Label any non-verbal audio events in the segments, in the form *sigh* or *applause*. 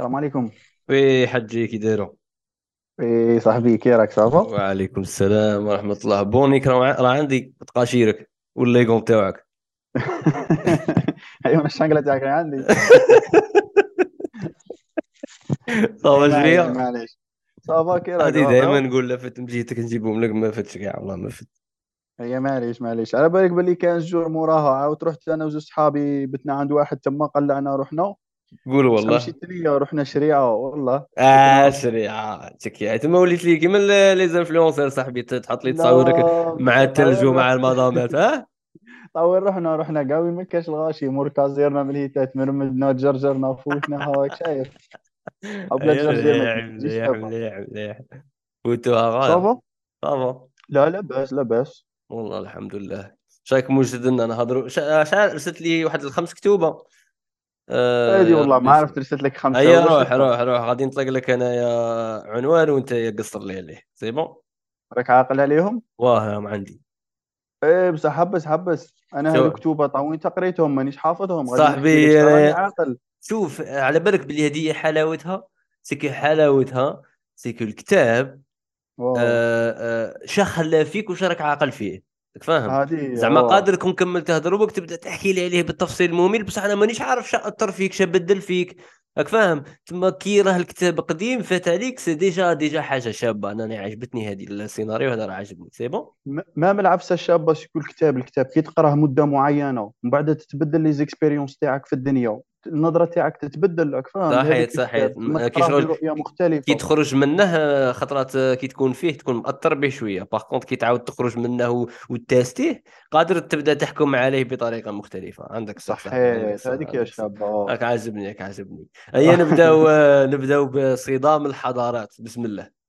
السلام عليكم. وي حجي كي دايرو إيه صاحبي كي راك صافا؟ وعليكم السلام ورحمة الله. بونيك راه عندي تقاشيرك والليغون *laughs* تاعك ايوا الشنقله تاعك عندي. *laughs* صافا شوية معليش صافا كي راك غادي دائما نقول لا فات مجيتك نجيبهم لك ما فاتش كاع والله ما فات هي معليش معليش. على بالك باللي كان جور موراها عاود رحت أنا وزوج صحابي بتنا عند واحد تما قلعنا رحنا. قول والله. مشيت ليا رحنا شريعة والله. آه بتنا شريعة. تكيا تما وليت لي كيما لي زانفلونسر صاحبي تحط لي تصاورك مع الثلج ومع المضامات ها؟ *laughs* طول رحنا رحنا قاوي ما كاش الغاشي مور كازيرنا من الهيتات مرمدنا جرجرنا فوتنا هاك شايف. أو بلا أيوة، مليح فوتوها غاية. صافا لا لا باس لا باس والله الحمد لله. شايك موجد لنا نهضروا شا- شحال رسلت لي واحد الخمس كتوبة. آه هادي يا والله ما عرفت رسلت لك خمسة هيا ولا روح روح روح. غادي نطلق لك انايا عنوان وأنت قصر لي عليه c'est bon راك عاقل عليهم؟ واه ما عندي. إيه بصح حبس حبس أنا هذوك كتوبه طوين قريتهم مانيش حافظهم. صاحبي أنا عاقل. شوف على بالك بلي هذه حلاوتها؟ سيكو حلاوتها؟ سيكو الكتاب. آه آه شا خلى فيك وش راك عاقل فيه؟ فاهم؟ زعما واو قادر تكون كملت تهضر بك تبدأ تحكي لي عليه بالتفصيل الممل بصح أنا مانيش عارف شا أثر فيك شا بدل فيك. راك فاهم؟ تما كي راه الكتاب قديم فات عليك c'est déjà déjà حاجة شابة. أنا عجبتني هذه السيناريو هذا راه عجبني. c'est bon ما من العفسه الشابه شكون الكتاب. الكتاب كي تقراه مدة معينة ومن بعد تتبدل لي les expériences تاعك في الدنيا. النظرة تاعك تتبدل راك فاهم؟ صحيت صحيت. كي شغل برؤيه كي مختلفه تخرج منه خطرات كي تكون فيه تكون مأثر به شوية. par contre كي تعاود تخرج منه وتاستيه قادر تبدأ تحكم عليه بطريقة مختلفة. عندك عندك صحيت هذيك يا شابة. راك عاجبني راك عاجبني هيا نبداو *laughs* نبداو بصدام الحضارات. بسم الله.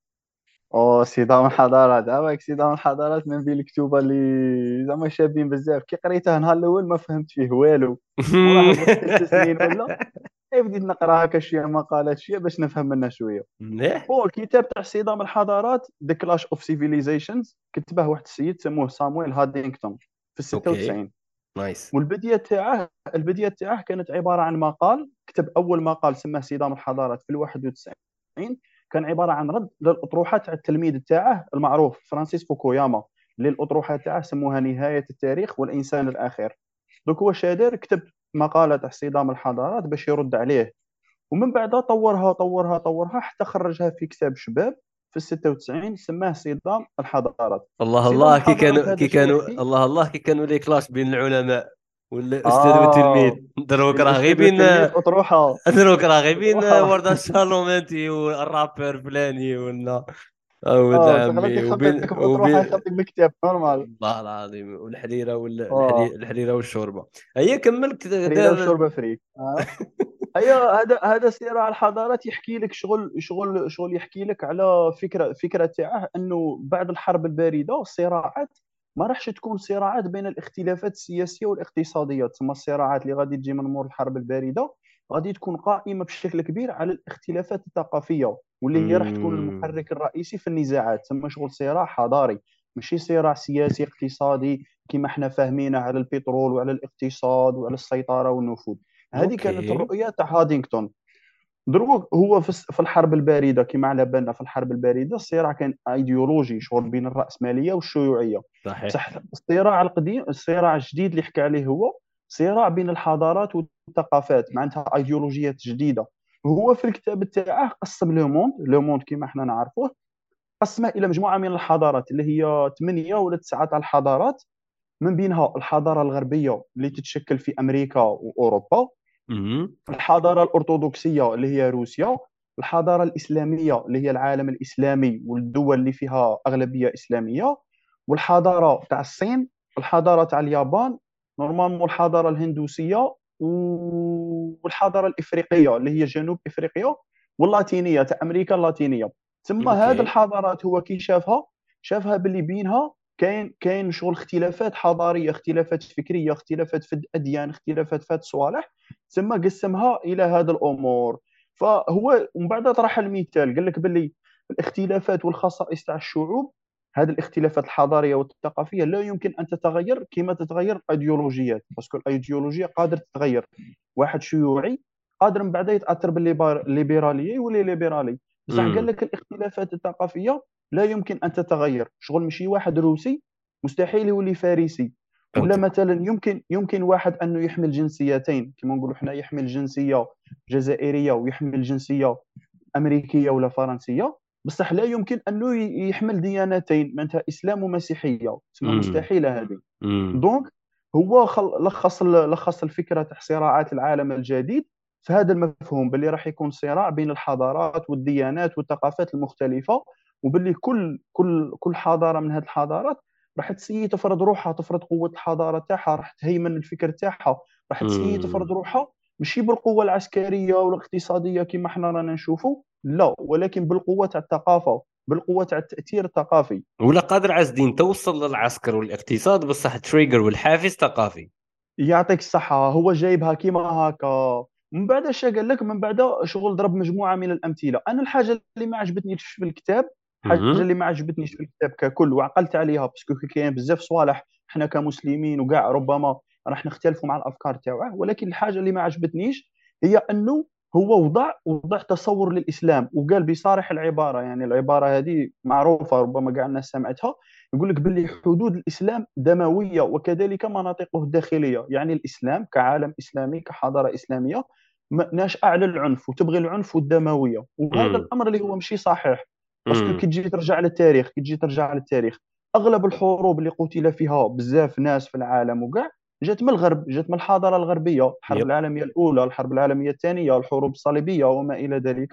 أو صدام الحضارات عاوك صدام الحضارات من بين الكتوبه اللي زعما شابين بزاف. كي قريتها النهار الأول ما فهمت فيه والو. *laughs* سنين ولا. بديت نقرأ هكا شوية مقالات شوية باش نفهم منها شوية. مليح. هو الكتاب تاع صدام الحضارات ذا Clash of Civilizations كتبه واحد السيد سموه سامويل هنتنغتون في أوكي. 96 Nice. والبديه تاعه البديه تاعه كانت عبارة عن مقال. كتب أول مقال سماه صدام الحضارات في ال 91 كان عبارة عن رد للأطروحة تاع التلميذ تاعه المعروف فرانسيس فوكوياما اللي الاطروحه تاعه سموها نهاية التاريخ والإنسان الأخير. donc هو شادر كتب مقالة تاع صدام الحضارات باش يرد عليه. ومن بعدها طورها طورها طورها حتى خرجها في كتاب شباب في ال 96 سماه صدام الحضارات. الله الله كي كانوا كي كانوا الله الله كي كانوا لي كلاش بين العلماء. والاستاذ والتلميذ آه دروك راه غيبين والتلميذ اطروحه دروك راه غيبين اطروحه ورده الشالوم انت والرابر فلاني ولا تغلط عمي وبين وبين بكتاب نورمال والله العظيم. والحريرة والحريره الحريرة والشوربة. هي كملت حريرة دار والشوربة فريك آه. *laughs* هيا هذا هذا صراع الحضارات يحكي لك شغل شغل شغل يحكي لك على فكره فكرة تاعه إنه بعد الحرب الباردة الصراعات ما راحش تكون صراعات بين الاختلافات السياسية والاقتصادية. تسمى الصراعات اللي غادي تجي من مور الحرب الباردة غادي تكون قائمة بشكل كبير على الاختلافات الثقافية واللي هي راح تكون. المحرك الرئيسي في النزاعات. تسمى شغل صراع حضاري ماشي صراع سياسي اقتصادي كما إحنا فاهمينه على البترول وعلى الاقتصاد وعلى السيطرة والنفوذ. هذه كانت الرؤية تاع هنتنغتون. دروك هو في الحرب الباردة كما على بالنا في الحرب الباردة الصراع كان ايديولوجي شغل بين الرأسمالية والشيوعية. صحيح. بصح الصراع القديم الصراع الجديد اللي حكى عليه هو صراع بين الحضارات والثقافات معناتها ايديولوجيات جديدة. هو في الكتاب تاعه قسم le monde le monde كما إحنا نعرفوه قسمه إلى مجموعة من الحضارات اللي هي ثمانيه ولا تسعة تاع الحضارات. من بينها الحضارة الغربية اللي تتشكل في أمريكا وأوروبا. الحضارة الأرثوذكسية اللي هي روسيا الحضارة الإسلامية اللي هي العالم الإسلامي والدول اللي فيها أغلبية إسلامية والحضارة تاع الصين الحضاره تاع اليابان normalement الحضارة الهندوسية والحضارة الإفريقية اللي هي جنوب إفريقيا واللاتينية تاع أمريكا اللاتينية. ثم هذه الحضارات هو كي شافها؟ شافها باللي بينها كاين كاين شغل اختلافات حضارية اختلافات فكرية اختلافات في الأديان اختلافات في الصوالح ثم قسمها إلى هذه الأمور. فهو ومن بعد طرح المثال قال لك باللي الاختلافات والخصائص تاع الشعوب هذه الاختلافات الحضارية والثقافية لا يمكن أن تتغير كما تتغير الايديولوجيات parce que الايديولوجيا قادر تتغير. واحد شيوعي قادر من بعد يتأثر بالليبراليه يولي ليبرالي. بصح. قال لك الاختلافات الثقافية لا يمكن أن تتغير. شغل ماشي واحد روسي مستحيل يولي فارسي. ولا. مثلا يمكن يمكن واحد أنه يحمل جنسيتين. كما نقولوا حنا يحمل جنسية جزائرية ويحمل جنسية أمريكية ولا فرنسية. بصح لا يمكن أنه يحمل ديانتين معناتها إسلام ومسيحية. تسمى. مستحيلة هذه. دونك هو خل... لخص ال- لخص الفكرة تاع صراعات العالم الجديد. في هذا المفهوم باللي راح يكون صراع بين الحضارات والديانات والثقافات المختلفة. وباللي كل كل كل حضارة من هذه الحضارات راح تسيي تفرض روحها تفرض قوة الحضارة تاعها راح تهيمن الفكر تاعها راح تسيي. تفرض روحها ماشي بالقوة العسكرية والاقتصادية كما حنا رانا نشوفوا لا ولكن بالقوة تاع الثقافة بالقوة تاع التأثير الثقافي. ولا قادر عازدين توصل للعسكر والاقتصاد بصح trigger والحافز ثقافي. يعطيك الصحة هو جايبها كيما هكا. من بعد اش قال لك؟ من بعد شغل ضرب مجموعة من الأمثلة. أنا الحاجة اللي ما عجبتنيش في الكتاب مهم. اللي ما عجبتنيش في الكتاب ككل وعقلت عليها parce que كاين بزاف صوالح حنا كمسلمين وكاع ربما راح نختلفوا مع الأفكار تاعه ولكن الحاجة اللي ما عجبتنيش هي أنه هو وضع وضع تصور للإسلام وقال بصريح العبارة يعني العبارة هذه معروفة ربما كاع الناس سمعتها يقول لك باللي حدود الإسلام دموية وكذلك مناطقه الداخلية يعني الإسلام كعالم إسلامي كحضارة إسلامية ناشئه على العنف وتبغي العنف والدمويه وهذا. الأمر اللي هو ماشي صحيح parce que. كي تجي ترجع للتاريخ كي تجي ترجع للتاريخ أغلب الحروب اللي قتل فيها بزاف ناس في العالم وكاع جات من الغرب جات من الحضارة الغربية الحرب. العالمية الأولى الحرب العالمية الثانية الحروب الصليبية وما إلى ذلك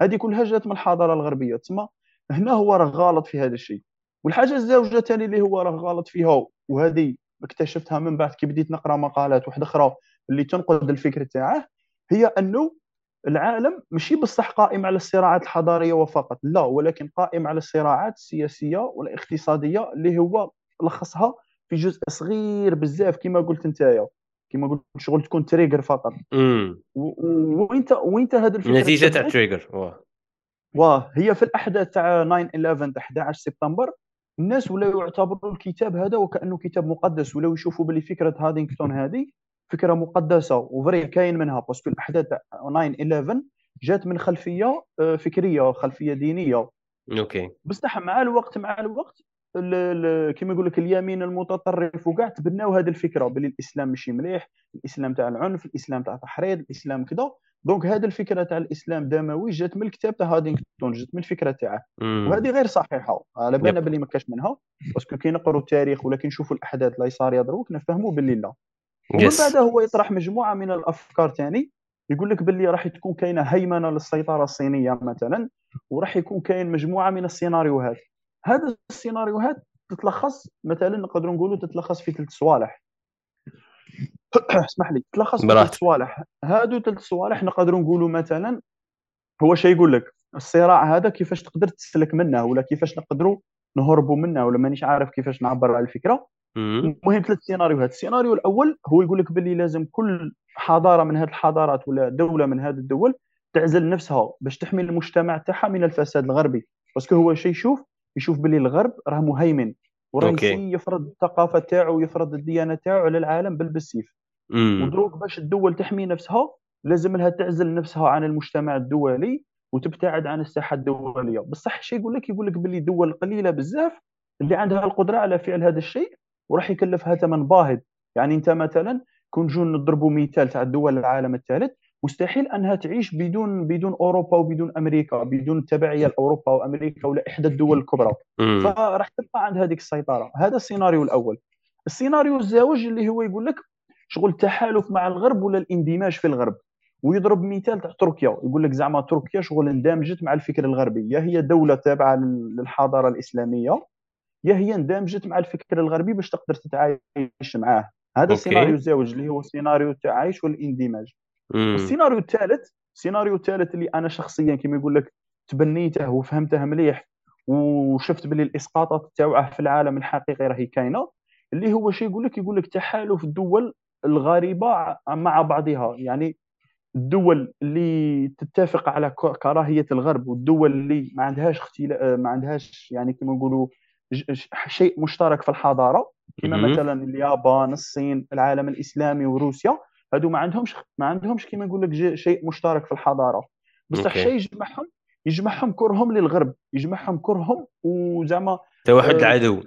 هذه كلها جات من الحضارة الغربية تسمى هنا هو راه غلط في هذا الشيء والحاجة الزوجة الثانية اللي هو راه غلط فيها وهذه اكتشفتها من بعد كي بديت نقرأ مقالات واحدة أخرى اللي تنقد الفكر تاعه هي أنه العالم ماشي بصح قائم على الصراعات الحضارية وفقط. لا ولكن قائم على الصراعات السياسية والاقتصادية اللي هو لخصها في جزء صغير بزاف كما قلت نتايا. كما قلت شغل تكون trigger فقط. وانت وإنت هذه الفكرة نتيجة تاع؟ trigger واه. هي في الأحداث تاع 9 11 تاع 11 سبتمبر الناس ولاو يعتبروا الكتاب هذا وكأنه كتاب مقدس ولاو يشوفوا باللي فكرة هنتنغتون هذه فكرة مقدسة و vrai كاين منها parce que الأحداث تاع 9 11 جات من خلفية آه، فكرية خلفية دينية. أوكي. بصح مع الوقت مع الوقت ال- ال- كما يقول لك اليمين المتطرف وكاع تبناو هذه الفكرة باللي الإسلام ماشي مليح الإسلام تاع العنف الإسلام تاع التحريض الإسلام كذا. donc هذه الفكرة تاع الإسلام دموي جات من الكتاب تاع هنتنغتون جات من الفكرة تاعه. وهذه غير صحيحة على بالنا. باللي ما كاش منها parce que كي نقروا التاريخ ولا كي نشوفوا الأحداث اللي صار دروك نفهموا باللي لا. ومن يس بعد هو يطرح مجموعة من الأفكار ثاني يقول لك باللي راح تكون كاينة هيمنة للسيطرة الصينية مثلا وراح يكون كاين مجموعة من السيناريوهات. هذا السيناريوهات تتلخص مثلا نقدروا نقولوا تتلخص في ثلاث صوالح. *clears throat* اسمح لي. تتلخص في ثلاث. صوالح. هادو ثلاث صوالح نقدروا نقولوا مثلا هو شيء يقول لك الصراع هذا كيفاش تقدر تسلك منه ولا كيفاش نقدروا نهربوا منه ولا مانيش عارف كيفاش نعبر على الفكرة. المهم ثلاث سيناريوهات السيناريو الأول هو يقول لك باللي لازم كل حضارة من هذه الحضارات ولا دولة من هذه الدول تعزل نفسها باش تحمي المجتمع تاعها من الفساد الغربي. باسكو هو شيء يشوف يشوف باللي الغرب راه مهيمن. وراه يفرض الثقافة تاعو ويفرض الديانة تاعو على العالم مم. ودروك باش الدول تحمي نفسها لازم لها تعزل نفسها عن المجتمع الدولي وتبتعد عن الساحة الدولية. بصح شيء يقول لك يقول لك باللي دول قليلة بزاف اللي عندها القدرة على فعل هذا الشيء وراح يكلفها ثمن باهظ. يعني انت مثلا كون نجو نضربوا مثال تاع دول العالم الثالث مستحيل أنها تعيش بدون بدون أوروبا وبدون أمريكا بدون تبعية لأوروبا وأمريكا ولا إحدى الدول الكبرى. فراح تبقى عند هذيك السيطرة. هذا السيناريو الأول. السيناريو الزوج اللي هو يقول لك شغل التحالف مع الغرب ولا الاندماج في الغرب. ويضرب مثال تاع تركيا. يقول لك زعما تركيا شغل اندمجت مع الفكر الغربي. هي دولة تابعة لل- للحضارة الإسلامية يا هي اندمجت مع الفكر الغربي باش تقدر تتعايش معاه هذا OK. السيناريو الزوج اللي هو سيناريو التعايش والاندماج مم. والسيناريو الثالث السيناريو الثالث اللي أنا شخصيا كما يقول لك تبنيته وفهمته مليح وشفت باللي الإسقاطات تاعه في العالم الحقيقي راهي كاينة اللي هو شيء يقول لك يقول لك تحالف الدول الغريبة مع بعضها يعني الدول اللي تتفق على كراهية الغرب والدول اللي ما عندهاش اختلاف ما عندهاش يعني كما نقولوا شيء مشترك في الحضارة كما. مثلا اليابان الصين العالم الإسلامي وروسيا هادو ما عندهمش ما عندهمش كيما نقول لك شيء مشترك في الحضارة. بصح شيء يجمعهم يجمعهم كرهم للغرب يجمعهم كرهم وزعما توحد آه، العدو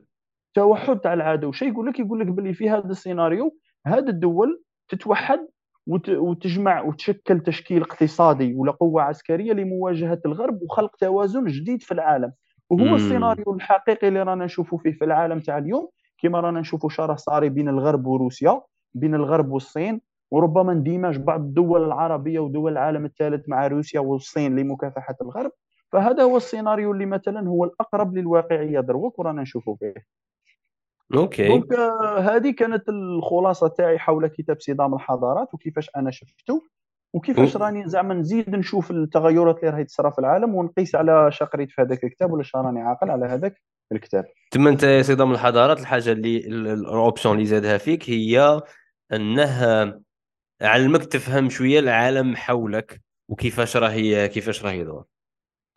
توحد تاع العدو. شيء يقول لك يقول لك باللي في هذا السيناريو هذه الدول تتوحد وتجمع وتشكل تشكيل اقتصادي ولا قوة عسكرية لمواجهة الغرب وخلق توازن جديد في العالم. وهو مم. السيناريو الحقيقي اللي رانا نشوفوا فيه في العالم تاع اليوم كما رانا نشوفوا شراه صاري بين الغرب وروسيا بين الغرب والصين وربما اندماج بعض الدول العربية ودول العالم الثالث مع روسيا والصين لمكافحة الغرب. فهذا هو السيناريو اللي مثلا هو الأقرب للواقعيه دروك ورانا نشوفوا فيه. OK. donc آه، هذه كانت الخلاصة تاعي حول كتاب صدام الحضارات وكيفاش أنا شفته وكيفاش راني زعما نزيد نشوف التغيرات اللي راهي تصرى في العالم ونقيس على شقريت في هذاك الكتاب ولا راني عاقل على هذاك الكتاب. تما انت صدام الحضارات الحاجة اللي ال option اللي زادها فيك هي انه علمك تفهم شوية العالم حولك وكيفاش راهي كيفاش راهي يدور.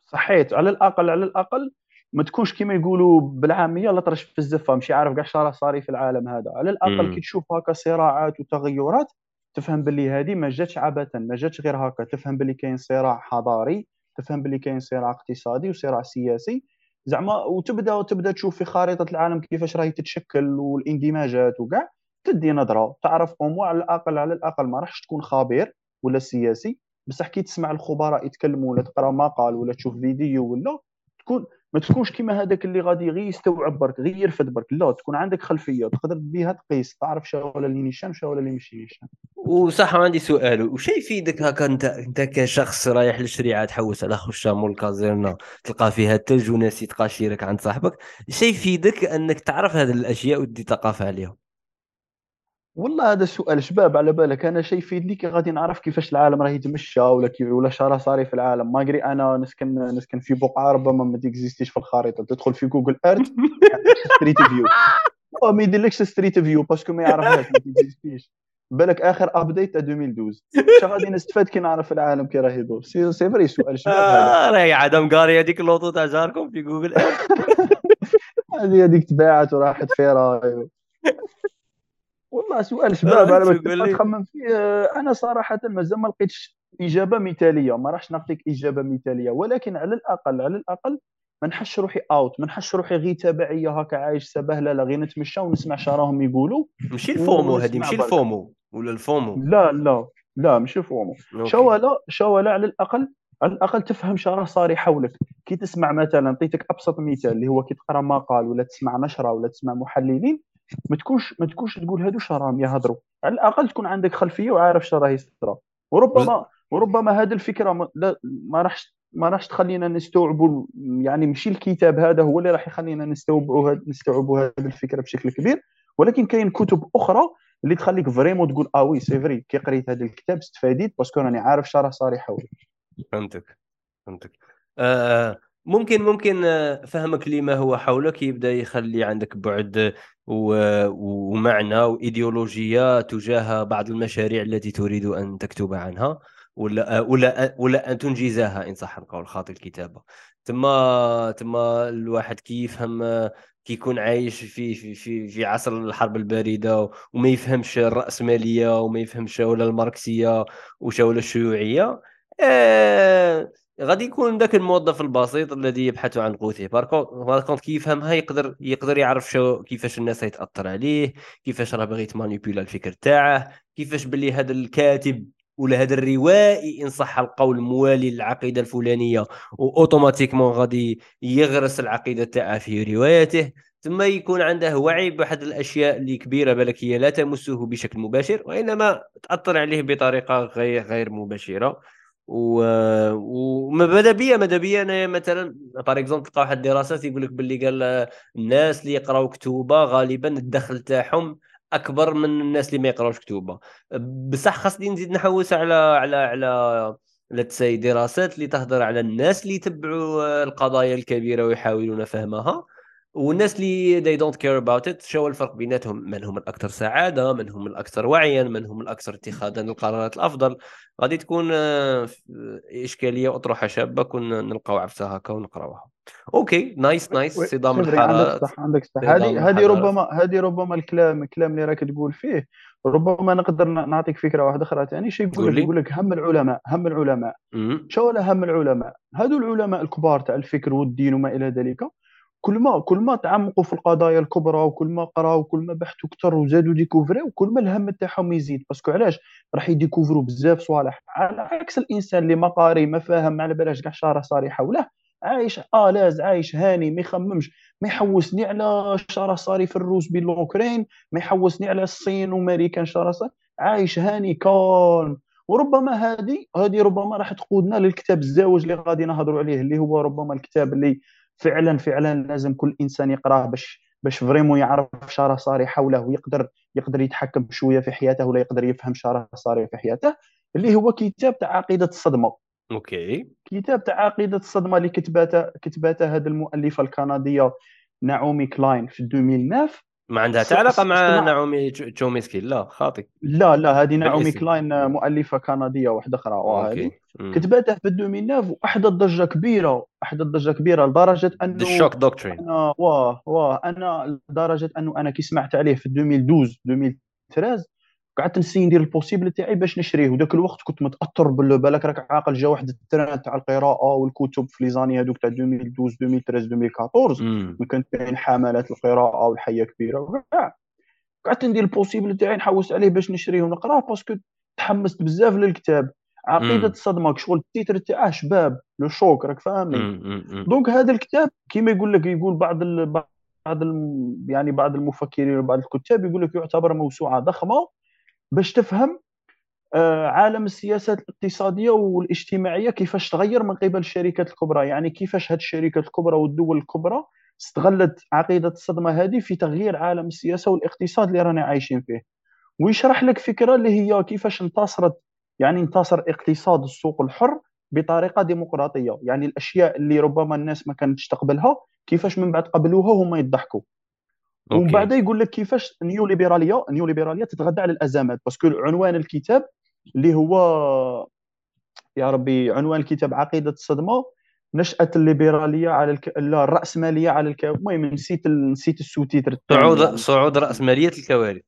صحيت. على الأقل على الأقل ما تكونش كما يقولوا بالعامية لا طرش في الزفة ماشي عارف كاع شرا صاري في العالم هذا. على الأقل كي تشوف هكا صراعات وتغيرات تفهم باللي هذه ما جاتش عبثا ما جاتش غير هكا. تفهم باللي كاين صراع حضاري تفهم باللي كاين صراع اقتصادي وصراع سياسي. زعما وتبدا وتبدأ تشوف في خريطة العالم كيفاش راهي تتشكل والإندماجات وكاع تدي نظرة. تعرف امور على الاقل على الأقل ما راحش تكون خبير ولا سياسي. بصح كي تسمع الخبراء يتكلموا ولا تقرأ مقال ولا تشوف فيديو ولا تكون ما تكونش كيما هذاك اللي غادي غير يستوعب برك غير يرفد برك. لا تكون عندك خلفية تقدر بها تقيس تعرف شنو ولا اللي نيشان شنو ولا اللي ماشي نيشان وصح عندي سؤال. وش يفيدك هكا انت انت كشخص رايح للشريعة تحوس على خشام والكازيرنا تلقى فيها الثلج وناس يتقاشيرك عند صاحبك؟ شيء يفيدك انك تعرف هذه الاشياء ودي ثقافه عليهم؟ والله هذا سؤال شباب على بالك. أنا شيء يفيدني كي غادي نعرف كيفاش العالم راه يتمشى ولا كي ولا شرا صاري في العالم. ما قري أنا نسكن نسكن في بقعه ربما ما ت existe ش في الخريطة. تدخل في Google Earth Street View ما يديرلكش Street View parce que ما يعرفهاش ما ت existe ش. بالك آخر update 2012 اش غادي نستفاد كي نعرف العالم كي راه يدور. c'est c'est vrai سؤال شباب هذا. راهي عدم قاري هذيك l'auto تاع جاركم في جوجل *laughs* هذه هذيك تباعت وراحت فيرا والله سؤال شباب أنا تخمم فيه. أنا صراحة مازال ما لقيتش إجابة مثالية ما راحش نعطيك إجابة مثالية. ولكن على الأقل على الأقل ما نحسش روحي out ما نحسش روحي غير تبعيه هكا عايش سبهله لا غير نتمشى ونسمع شراهم يقولوا. ماشي ال FOMO هذه ماشي ال FOMO ولا ال FOMO؟ لا لا لا ماشي FOMO شوالا شوالا على الأقل على الأقل تفهم شراه صاري حولك. كي تسمع مثلا نعطيك أبسط مثال اللي هو كي تقرأ مقال ولا تسمع نشرة ولا تسمع محللين ما تكونش ما تكونش تقول هادو راهم يهضروا على الأقل تكون عندك خلفية وعارف شنو راه يصرى وربما وربما هذه الفكرة ما, ما راحش ما راحش تخلينا نستوعبوا يعني ماشي الكتاب هذا هو اللي راح يخلينا نستوعبوا نستوعبوا هذه الفكرة بشكل كبير. ولكن كاين كتب أخرى اللي تخليك vraiment تقول آه oui c'est vrai كي قريت هذا الكتاب استفاديت parce que راني عارف شنو راه صاري حولي فهمتك. فهمتك. آه ممكن ممكن آه، فهمك لما هو حولك يبدأ يخلي عندك بعد ومعنى وإيديولوجية تجاه بعض المشاريع التي تريد أن تكتب عنها ولا ولا ولا أن تنجزها إن صح القول خاطئ الكتابة. ثم ثم الواحد كي يفهم كيكون عايش في في في في عصر الحرب الباردة وما يفهمش الرأسمالية وما يفهمش ولا الماركسية ولا الشيوعية آه غادي يكون ذاك الموظف البسيط الذي يبحث عن قوته par contre كي يفهمها يقدر يقدر يعرف شو كيفاش الناس يتاثر عليه كيفاش راه باغي يت manipulé الفكر تاعه كيفاش باللي هذا الكاتب ولا هذا الروائي إن صح القول موالي للعقيدة الفلانية و automatiquement غادي يغرس العقيدة تاعه في روايته ثم يكون عنده وعي بواحد الأشياء اللي كبيرة بالك هي لا تمسه بشكل مباشر وإنما تأثر عليه بطريقة غير غير مباشرة. و وماذا بيا ماذا بيا أنا مثلا par exemple تلقى واحد الدراسات يقول لك باللي قال الناس اللي يقراو كتوبة غالبا الدخل تاعهم أكبر من الناس اللي ما يقراوش كتوبة. بصح خاصني نزيد نحوس على على على لتسي دراسات اللي تهضر على الناس اللي يتبعوا القضايا الكبيرة ويحاولون فهمها. والناس اللي they don't care about it شو الفرق بيناتهم؟ من هم الأكثر سعادة؟ من هم الأكثر وعيا؟ من هم الأكثر اتخاذا للقرارات الأفضل؟ غادي تكون آه، إشكالية اطروحه شابة كنا نلقاو عفسة هكا ونقراوها. OK nice nice. صدام الحضارات عندك صح عندك صح. هذه هذه ربما هذه ربما الكلام الكلام اللي راك تقول فيه. ربما نقدر نعطيك فكرة واحدة أخرى ثاني شي يقول لك يقول لك هم العلماء هم العلماء. شو هم العلماء؟ هذو العلماء الكبار تاع الفكر والدين وما إلى ذلك كل ما كل ما تعمقوا في القضايا الكبرى وكل ما قراوا وكل ما بحثوا أكثر وزادوا découvrir وكل ما الهم تاعهم يزيد. parce que علاش؟ راح ي découvrir وا بزاف صوالح. على عكس الإنسان اللي ما قاري ما فاهم ما على بالوش كاع شراه صاري ولا عايش à l'aise عايش هاني ما يخممش. ما يحوسني على شراه صاري في الروس بين الأوكرين ما يحوسني على الصين وامريكا شراه صاري عايش هاني كون. وربما هذه هذه ربما راح تقودنا للكتاب الزاوج اللي غادي نهضروا عليه اللي هو ربما الكتاب اللي فعلا فعلا لازم كل إنسان يقراه باش باش vraiment يعرف شراه صاري حوله ويقدر يقدر يتحكم شوية في حياته ولا يقدر يفهم شراه صاري في حياته اللي هو كتاب تاع عقيدة الصدمة. okay. كتاب تاع عقيدة الصدمة اللي كتبته كتبته هذه المؤلفة الكندية نعومي كلاين في 2009 ما عندها حتى علاقه مع نعومي تشوميسكي لا خاطي لا لا هذه نعومي كلاين مؤلفة كندية واحدة أخرى وهذه كتبتها في 2009 وأحدث ضجه كبيرة احدث ضجه كبيرة لدرجة أنه ال Shock Doctrine أنا واه واه أنا لدرجة أنه أنا كي سمعت عليه في 2012 2013 قعدت نسي ندير ال possible تاعي باش نشريه. وذاك الوقت كنت متأثر بالك راك عاقل جا واحد الترند تاع القراءة والكتب في les années هذوك تاع 2012 2013 2014 كانت كاين حملات القراءة والحيه كبيرة وكاع. قعدت ندير ال possible تاعي نحوس عليه باش نشريه ونقراه parce que تحمست بزاف للكتاب. عقيدة الصدمه شغل ال titre تاعه شباب le choc راك فاهمني؟ donc هذا الكتاب كيما يقول لك يقول بعض ال بعض ال يعني بعض المفكرين وبعض الكتاب يقول لك يعتبر موسوعة ضخمة باش تفهم آه، عالم السياسات الاقتصادية والاجتماعية كيفاش تغير من قبل الشركات الكبرى. يعني كيفاش هاد الشركات الكبرى والدول الكبرى استغلت عقيدة الصدمة هذه في تغيير عالم السياسة والاقتصاد اللي رانا عايشين فيه. ويشرح لك فكرة اللي هي كيفاش انتصرت يعني انتصر اقتصاد السوق الحر بطريقة ديمقراطية. يعني الأشياء اللي ربما الناس ما كانتش تقبلها كيفاش من بعد قبلوها هما يضحكوا. ومن بعد يقول لك كيفاش النيو ليبراليه النيو ليبراليه تتغذى على الأزمات. parce que عنوان الكتاب اللي هو يا ربي عنوان الكتاب عقيدة الصدمة نشأة الليبرالية على الك... لا الرأسمالية على الك... المهم نسيت ال... نسيت ال sous-titre صعود يعني. صعود رأسمالية الكوارث.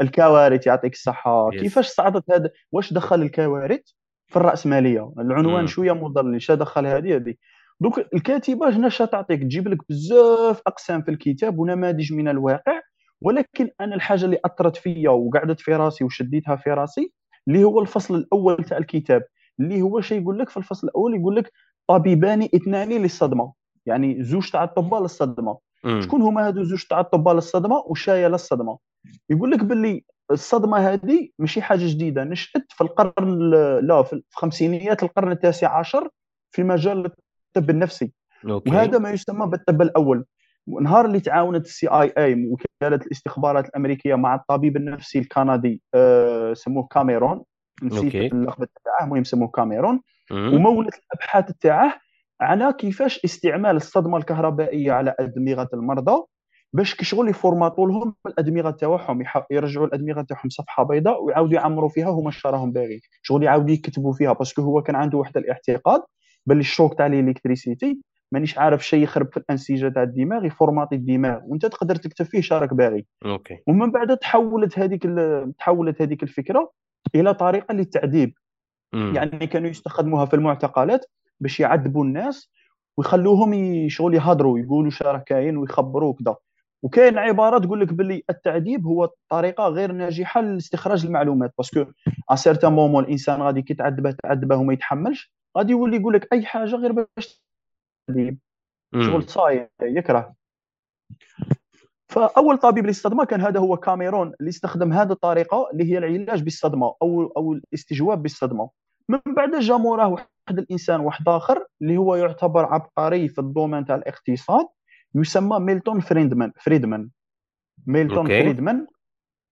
الكوارث يعطيك الصحة. Yes. كيفاش صعدت هذا؟ واش دخل الكوارث في الرأسمالية؟ العنوان mm. شوية مضلل شا دخل هذه هذه؟ دوك الكاتبة هنا تعطيك تجيب لك بزاف أقسام في الكتاب ونماذج من الواقع ولكن أنا الحاجة اللي أثرت فيا وقعدت في راسي وشديتها في راسي اللي هو الفصل الأول تاع الكتاب اللي هو شيء يقول لك في الفصل الأول يقول لك طبيبان اثنان للصدمة يعني زوج تاع الطباء للصدمة. شكون هما هادو زوج تاع الطباء للصدمة وشاية للصدمة؟ يقول لك باللي الصدمة هذه ماشي حاجة جديدة نشأت في القرن لا في خمسينيات القرن التاسع عشر في مجال الطب النفسي. okay. وهذا ما يسمى بالطب الأول. نهار اللي تعاونت ال CIA وكالة الاستخبارات الأمريكية مع الطبيب النفسي الكندي أه سموه كاميرون. نسيت اللقب تاعه المهم سموه كاميرون. ومولت الأبحاث تاعه على كيفاش استعمال الصدمة الكهربائية على أدمغة المرضى باش كشغل يفورماتوا لهم الأدمغة تاعهم يرجعوا الأدمغة تاعهم صفحة بيضاء ويعاودوا يعمروا فيها هما شا راهم باغيين شغل يعاودوا يكتبوا فيها parce que هو كان عنده واحد الإعتقاد باللي ال choc تاع ال électricité مانيش عارف شيء يخرب في الأنسجة تاع الدماغ يفورماتي الدماغ وانت تقدر تكتب فيه شا راك باغي. okay. ومن بعد تحولت هذيك تحولت هذيك الفكرة إلى طريقة للتعذيب. يعني كانوا يستخدموها في المعتقلات باش يعذبوا الناس ويخلوهم يشغل يهضروا يقولوا شراه كاين ويخبروا كذا وكاين عباره تقول لك باللي التعذيب هو طريقة غير ناجحة لاستخراج المعلومات parce que à certain moment الإنسان غادي كي تعذبه تعذبه وما يتحملش. غادي يولي يقول لك أي حاجة غير باش شغل صاير يكره. فأول طبيب للصدمة كان هذا هو كاميرون اللي استخدم هذه الطريقة اللي هي العلاج بالصدمة أو أو الاستجواب بالصدمة. من بعد جا موراه واحد الإنسان واحد آخر اللي هو يعتبر عبقري في ال domaine تاع الاقتصاد يسمى ميلتون فريدمان فريدمان. ميلتون okay. فريدمان.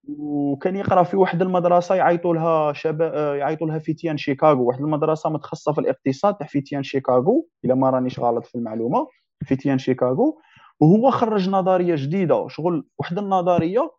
وكان يقرأ في واحد المدرسة يعيطوا لها شباب يعيطوا لها فتيان شيكاغو. واحد المدرسة متخصصة في الاقتصاد تاع فتيان شيكاغو إلا ما رانيش غلط في المعلومة فتيان شيكاغو. وهو خرج نظرية جديدة شغل واحد النظرية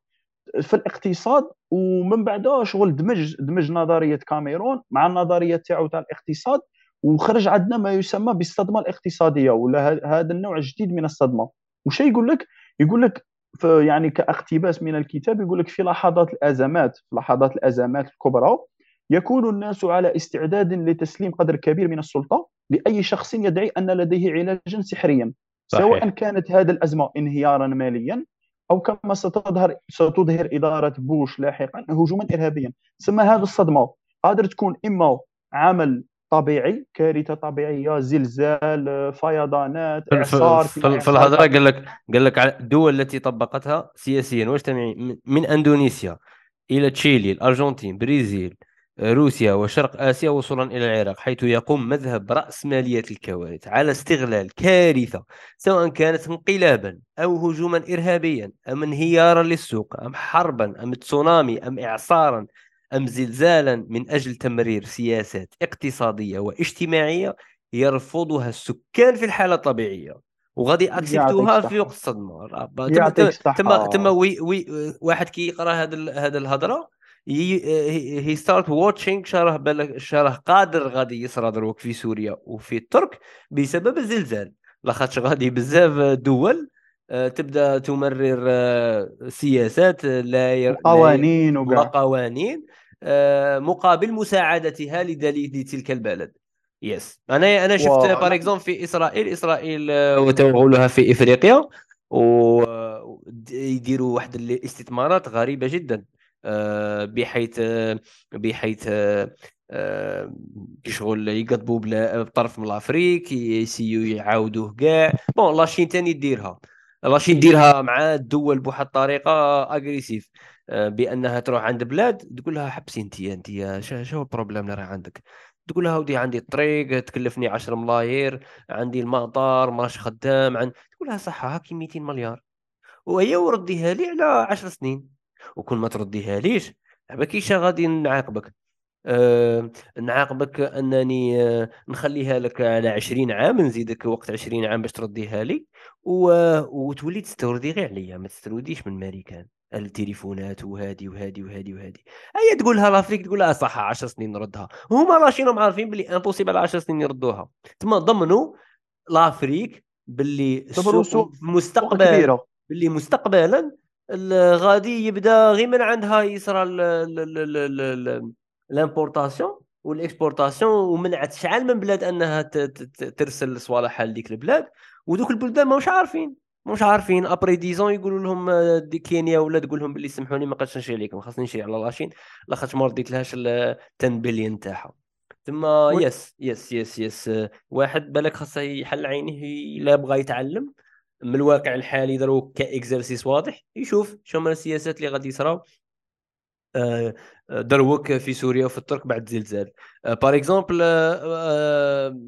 في الاقتصاد ومن بعدها شغل دمج دمج نظرية كاميرون مع النظرية تاعو تاع الاقتصاد وخرج عندنا ما يسمى بالصدمة الاقتصادية ولا هذا النوع الجديد من الصدمة. وش يقول لك يقول لك في يعني كاقتباس من الكتاب يقول لك في لحظات الأزمات في لحظات الأزمات الكبرى يكون الناس على استعداد لتسليم قدر كبير من السلطة لأي شخص يدعي أن لديه علاجا سحريا صحيح. سواء كانت هذه الأزمة انهيارا ماليا أو كما ستظهر ستظهر إدارة بوش لاحقا هجوما ارهابيا ثم هذه الصدمة قادر تكون إما عمل طبيعي كارثة طبيعية زلزال فيضانات إعصار في, في, في الهضره قال لك قال لك الدول التي طبقتها سياسيا واش من إندونيسيا إلى تشيلي الأرجنتين بريزيل روسيا وشرق آسيا وصولا إلى العراق حيث يقوم مذهب رأسمالية الكوارث على استغلال كارثة سواء كانت انقلابا أو هجوما إرهابيا أم انهيارا للسوق أم حربا أم تسونامي أم إعصارا. أم زلزالا من أجل تمرير سياسات اقتصادية واجتماعية يرفضها السكان في الحالة الطبيعية. وغادي أكسبتوها في وقت الصدمه تم تم وي وي واحد كيقرأ هذا هذا الهضرة هي ستارت واتشينغ شرح بالك شرح قادر غادي يصرى دروك في سوريا وفي الترك بسبب الزلزال. لاخاطش غادي بزاف دول تبدأ تمرر آه، سياسات لا قوانين وقوانين آه، مقابل مساعدتها لدليل تلك البلد. yes أنا أنا شفت par exemple في إسرائيل إسرائيل وتوغلها في إفريقيا ويديروا واحد الاستثمارات غريبة جدا آه، بحيث بحيث آه، شغل يقضبوا بطرف من l'Afrique يسيو يعاودوه كاع. bon la Chine ثاني ديرها la Chine ديرها مع الدول بواحد الطريقة agressive آه، بأنها تروح عند بلاد تقول لها حبسي أنت أنت شو ال problème اللي راه عندك؟ تقول لها ودي عندي الطريق تكلفني 10 ملايير عندي المطار ماش خدام عن تقول لها صح هاكي 200 مليار. وهي ورديها لي على 10 سنين. وكل ما ترديها ليش؟ كيش غادي نعاقبك؟ أه نعاقبك أنني أه نخليها لك على 20 عام نزيدك وقت 20 عام باش ترديها لي و... وتولي تستوردي غير عليا ما تستورديش من ماريكان. التليفونات وهادي وهادي وهادي وهادي. هي تقولها l'Afrique تقول لها صح 10 سنين نردها. هما la Chine راهم عارفين بلي impossible 10 سنين يردوها. تما ضمنوا l'Afrique باللي السوق مستقبل باللي مستقبلا غادي يبدأ غير من عندها يصرى l'importation و l'exportation ومنعت شحال من بلاد أنها ترسل صوالحها لديك البلاد. ودوك البلدان ماهوش عارفين مش عارفين. ابري ديزون يقولوا لهم آه، دي كينيا ولا تقول لهم باللي سمحوني ما قدرتش نشري لكم خاصني نشري على لاشين. لاخاطش ما رديت لهاش ال 10 بليون تاعها ثم يس يس يس يس واحد بالك خاصه يحل عينيه الا بغى يتعلم. من الواقع الحالي دروك كإكزرسيس واضح. يشوف شو من السياسات اللي غادي يصراو. دروك في سوريا وفي الترك بعد الزلزال par exemple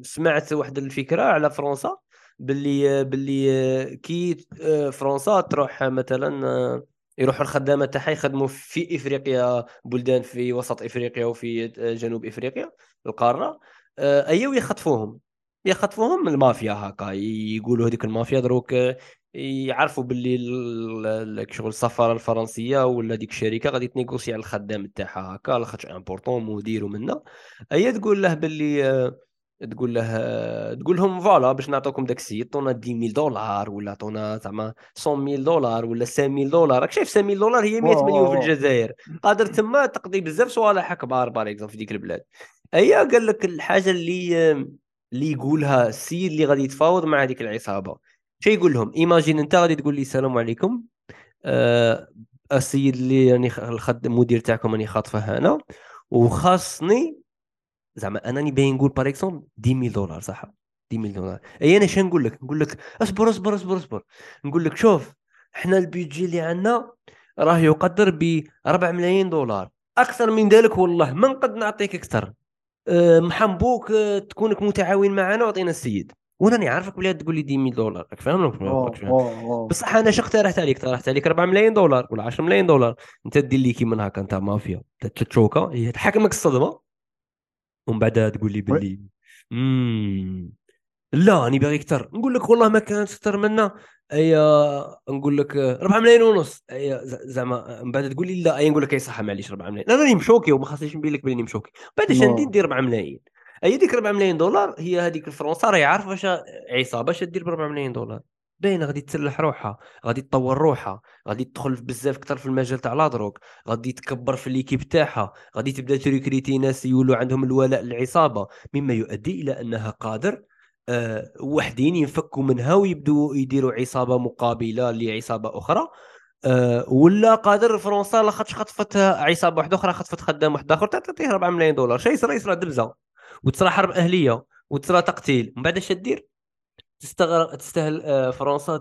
سمعت واحد الفكرة على فرنسا باللي باللي كي فرنسا تروح مثلا يروحوا الخدامة تاعها يخدموا في إفريقيا بلدان في وسط إفريقيا وفي جنوب إفريقيا القارة. ايوا يخطفوهم. يخطفوهم المافيا هكا يقولوا هذيك المافيا دروك يعرفوا باللي شغل السفارة الفرنسية ولا ديك الشركة غادي ت négocier على الخدام تاعها هكا لاخاطش important مدير ومنا هي تقول له باللي تقول له تقول لهم voilà باش نعطوكم داك السيد طونا 10000 دولار ولا طونا زعما 100000 دولار ولا 5000 دولار. راك شايف 5000 دولار هي 100 مليون في الجزائر. قادر تما تقضي بزاف صوالح كبار بار في ديك البلاد. هي قال لك الحاجة اللي اللي يقولها السيد اللي غادي يتفاوض مع هذيك العصابة. شو يقول لهم imagine أنت غادي تقول لي السلام عليكم آه السيد اللي يعني الخدم المدير تاعكم راني خاطفه أنا وخاصني زعما أنني باين نقول par exemple 10000 دولار صح؟ 10000 دولار. أي أنا شنو نقول لك؟ نقول لك اصبر اصبر اصبر اصبر. نقول لك شوف إحنا البيجي اللي عندنا راه يقدر ب 4 ملايين دولار. أكثر من ذلك والله ما نقد نعطيك أكثر؟ أه محمبوك أه تكونك متعاون معنا وعطينا السيد. وأنا عارفك بلي تقول لي 10000 دولار. راك فاهم؟ بصح أنا شو اقترحت عليك؟ اقترحت عليك 4 ملايين دولار ولا 10 ملايين دولار. أنت دير لي كيما هكا انت مافيا. تتشوكا هي تحكمك الصدمة. ومن بعدها تقول لي باللي. امم لا راني باغي أكثر نقول لك والله ما كانت أكثر منا. اي نقول لك 4 ملايين ونص. اي زعما من بعد تقول لي لا. اي نقول لك أي صح معليش 4 ملايين. لا راني م choqué وما خاصنيش نبين لك بلي م choqué. بعد اش ندير ندير 4 ملايين؟ أي ديك 4 ملايين دولار هي هذيك فرنسا راهي عارفة واش عصابه اش دير ب 4 ملايين دولار. باين غادي تسلح روحها غادي تطور روحها غادي تدخل بزاف أكثر في المجال تاع لادروك غادي تكبر في ليكيب تاعها غادي تبدا تريكريتي ناس يولوا عندهم الولاء للعصابة. مما يؤدي إلى أنها قادر أه وحدين ينفكوا منها ويبدوا يديروا عصابة مقابلة لعصابة أخرى أه ولا قادر فرنسا لاخاطش خطفت عصابة واحدة أخرى خطفت خدام واحد آخر تعطيه 4 ملايين دولار. شي يصرى يصرى دبزه وتصرى حرب أهلية وتصرى تقتيل من بعد اش دير؟ تستغل تستاهل آه، فرنسا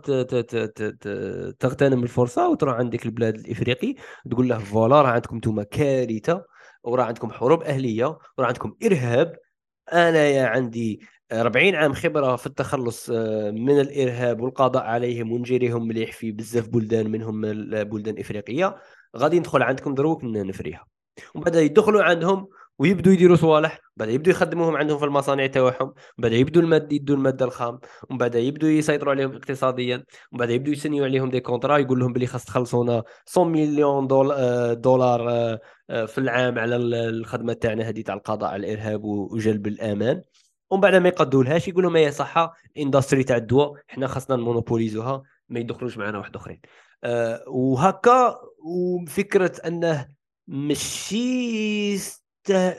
تغتنم الفرصه وتروح عندك البلاد الإفريقي تقول له voilà راه عندكم أنتم كارثة وراه عندكم حروب أهلية وراه عندكم إرهاب. أنا يا عندي 40 عام خبرة في التخلص آه، من الإرهاب والقضاء عليهم ونجيريهم مليح في بزاف بلدان منهم بلدان إفريقية. غادي ندخل عندكم دروك نفريها. ومن بعد يدخلوا عندهم ويبدوا يديروا صوالح بعد يبدوا يخدموهم عندهم في المصانع تاعهم بعد يبدوا الماد يدوا الماده الخام ومن بعد يبدوا يسيطروا عليهم اقتصاديا ومن بعد يبدوا يسنيوا عليهم des contrats يقول لهم بلي خاص تخلصونا 100 مليون آه، دولار آه، آه، في العام على الخدمة تاعنا هذه تاع القضاء على الإرهاب وجلب الأمان. ومن بعد ما يقدولهاش يقول لهم هي صحة industrie تاع الدواء حنا خاصنا نمونوبوليزوها ما يدخلوش معنا واحد آخرين. وهكا وفكرة أنه ماشي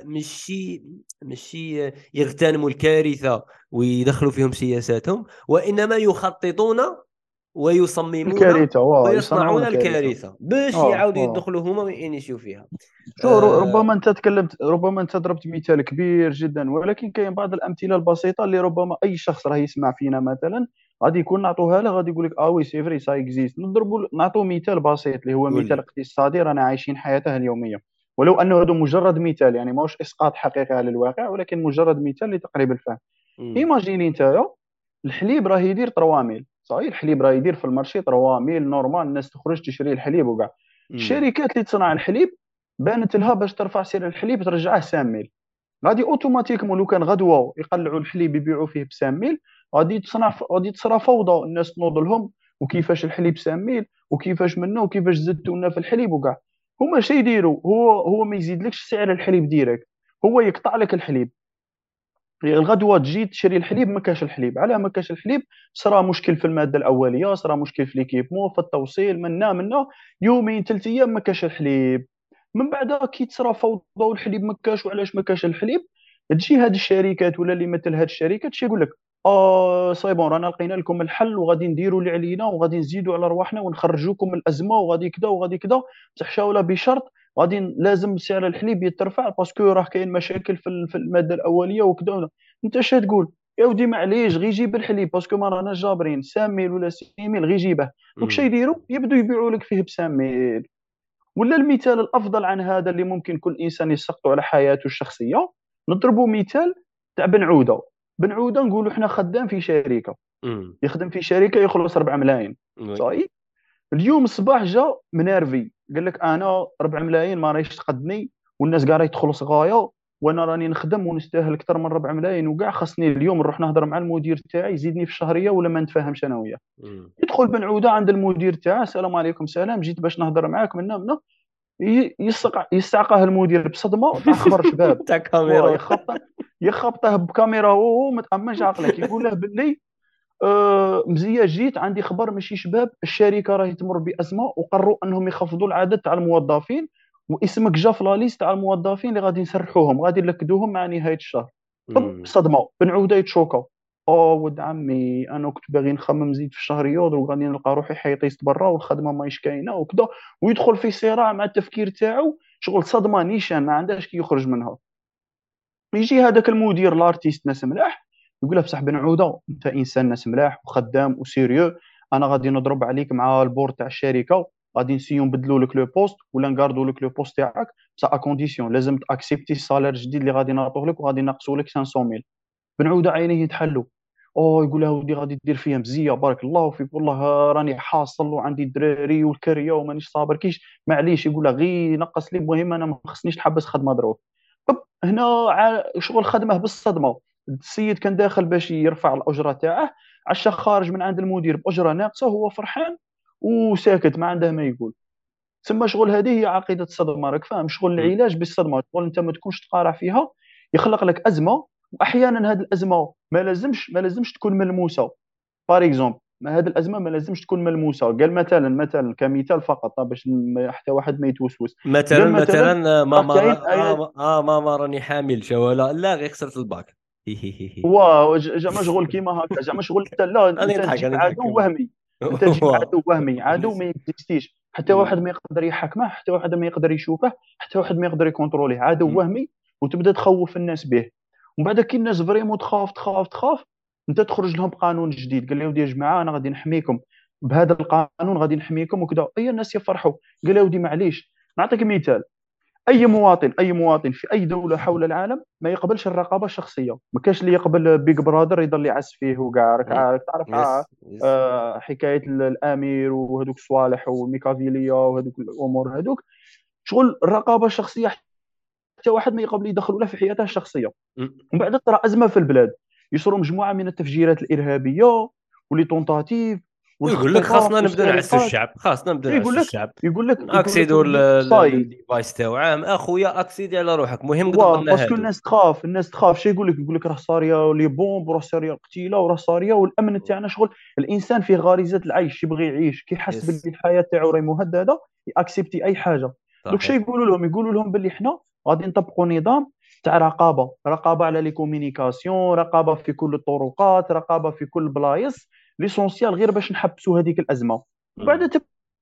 ماشي ماشي يغتنموا الكارثة ويدخلوا فيهم سياساتهم وإنما يخططون ويصممون الكارثة ويصنعون الكارثة. باش يعاودوا يدخلوا هما وينيشيو فيها. شو آه ربما أنت تكلمت ربما أنت ضربت مثال كبير جدا ولكن كاين بعض الأمثلة البسيطة اللي ربما أي شخص راه يسمع فينا مثلا غادي يكون نعطوها له غادي يقول لك آه oui c'est vrai ça existe نضربوا نعطوه مثال بسيط اللي هو مثال اقتصادي رانا عايشين حياته اليومية. ولو أنه هذا مجرد مثال يعني ماهوش إسقاط حقيقي على الواقع ولكن مجرد مثال لتقريب الفهم. imaginer أنت الحليب راه يدير 3000 صحيح الحليب راه يدير في ال marché 3000 normal الناس تخرج تشري الحليب وكاع. الشركات اللي تصنع الحليب بانت لها باش ترفع سعر الحليب ترجعه 5000 غادي automatiquement لو كان غدوه يقلعوا الحليب يبيعوا فيه ب 5000 غادي تصنع غادي تصرى فوضى الناس تنوض لهم وكيفاش الحليب 5000 وكيفاش منه وكيفاش زدتوا لنا في الحليب وكاع. هما شي يديروا هو هو ما يزيدلكش سعر الحليب direct هو يقطع لك الحليب. الغدوة تجي تشري الحليب ما كاش الحليب. علاه ما كاش الحليب صرا مشكل في المادة الأولية صرا مشكل في l'équipement في التوصيل منا منا يومين ثلاث أيام ما كاش الحليب. من بعد كي تصرا فوضى والحليب ما كاش وعلاش ما كاش الحليب تجي هاد الشركات ولا اللي مثل هاد الشركات شي يقول لك آه ça y est bon رانا لقينا لكم الحل وغادي نديروا اللي علينا وغادي نزيدوا على رواحنا ونخرجوكم من الأزمة وغادي كذا وغادي كذا بصح شاولا بشرط غادي لازم سعر الحليب يترفع parce que راه كاين مشاكل في المادة الأولية وكذا أنت اش تقول؟ يا ودي معليش غير جيب الحليب parce que ما رانا جابرين. 5000 ولا 6000 غير جيبه. دوك شي يديروا يبداو يبيعوا لك فيه ب 5000 ولا المثال الأفضل عن هذا اللي ممكن كل إنسان يسقطه على حياته الشخصية؟ نضربوا مثال تاع بن عودة. بن عوده نقولوا حنا خدام في شركة. يخدم في شركة يخلص 4 ملايين. صحيح؟ اليوم الصباح جا منارفي قال لك أنا 4 ملايين ما راهيش تقدني والناس كاع راهي تخلص غاية وأنا راني نخدم ونستاهل أكثر من 4 ملايين وكاع خاصني اليوم نروح نهضر مع المدير تاعي يزيدني في الشهرية ولا ما نتفاهمش أنا وياه. يدخل بن عوده عند المدير تاعه السلام عليكم سلام جيت باش نهضر معاك منا منا. يسقع يستعقاه المدير بصدمة *laughs* خبر شباب. تاع كاميرا. يخبطه بكاميرا وهو ما تامنش عقلك يقول له باللي آه مزية جيت عندي خبر ماشي شباب الشركة راهي تمر بأزمة وقرروا أنهم يخفضوا العدد تاع الموظفين واسمك جا في لاليست تاع الموظفين اللي غادي نسرحوهم غادي نلكدوهم مع نهاية الشهر. صدمه بن عودة أو ولد عمي أنا كنت باغي نخمم نزيد في الشهريات وغادي نلقى روحي حيطيست برا والخدمة ماهيش كاينة وكذا ويدخل في صراع مع التفكير تاعو. شغل صدمة نيشان ما عندهاش كي يخرج منها. يجي هذاك المدير l'artiste ناس ملاح يقول له بصح بن عوده أنت إنسان ناس ملاح وخدام و sérieux أنا غادي نضرب عليك مع ال board تاع الشركة غادي نسيو نبدلوا لك le poste ولا نكاردو لك le poste تاعك بصح condition لازم ت accepter ال salaire الجديد اللي غادي نعطوه لك وغادي نقصوا لك 500000 بن عوده عينيه يتحلوا أو يقول له ودي غادي دير فيها مزية بارك الله فيك. والله راني حاصل وعندي الدراري والكريه ومانيش صابر كيش. معليش يقول له غير نقص لي المهم أنا ما خصنيش نحبس خدمه دروك طب هنا شغل خدمه بالصدمة. السيد كان داخل باش يرفع الأجرة تاعه. عشا خارج من عند المدير بأجرة ناقصة هو فرحان وساكت ما عنده ما يقول. تسمى شغل هذه هي عقيدة الصدمة راك فاهم؟ شغل العلاج بالصدمة. شغل أنت ما تكونش تقارع فيها يخلق لك أزمة واحيانا هذه الازمه ما لازمش ما لازمش تكون ملموسه. par exemple ما هذه الازمه ما لازمش تكون ملموسه. قال مثلا مثلا كمثال فقط باش حتى واحد ما يتوسوس. مثلا مثلا ماما آه, آه ماما راني حامل شوالا لا غير خسرت الباك. واو جا مشغول كيما هكا جا مشغول لا *laughs* أنت عدو وهمي. أنت *laughs* عدو وهمي. عدو ما يكزيستيش. حتى واحد ما يقدر يحكمه حتى واحد ما يقدر يشوفه حتى واحد ما يقدر ي contrôler ه. عدو وهمي وتبدأ تخوف الناس به. ومن بعد كي الناس vraiment تخاف تخاف تخاف انت تخرج لهم بقانون جديد. قال لهم يا جماعة أنا غادي نحميكم. بهذا القانون غادي نحميكم وكذا. أي الناس يفرحوا. قال ودي معليش نعطيك مثال. أي مواطن أي مواطن في أي دولة حول العالم ما يقبلش الرقابة الشخصية. ما كاش اللي يقبل Big Brother يضل يعس فيه وكاع راك عارف تعرف yes. آه حكاية الأمير وهذوك الصوالح والميكافيليا وهذوك الأمور هذوك. شغل الرقابة الشخصية حتى واحد ما يقبل يدخل له في حياته الشخصية. ومن بعد ترى أزمة في البلاد. يصيروا مجموعة من التفجيرات الإرهابية و les tentatives ويقول لك خاصنا نبدأ نعسوا الشعب. خاصنا نبدأ نعسوا الشعب. يقول لك اكسيدوا الديفايس تاعو أخويا اكسيدي على روحك. مهم parce que الناس تخاف الناس تخاف. شي يقول لك؟ يقول لك راه صارية les bombes وراه صارية القتيله وراه صارية. والأمن تاعنا شغل. الإنسان فيه غريزة العيش يبغي يعيش. كي يحس باللي الحياة تاعو راهي مهددة ي accepter أي حاجة. دوك شي يقولوا لهم؟ يقولوا لهم باللي حنا غادي نطبقوا نظام تاع رقابة رقابة على les communications رقابة في كل الطرقات رقابة في كل البلايص l'essentiel غير باش نحبسوا هذيك الأزمة. بعد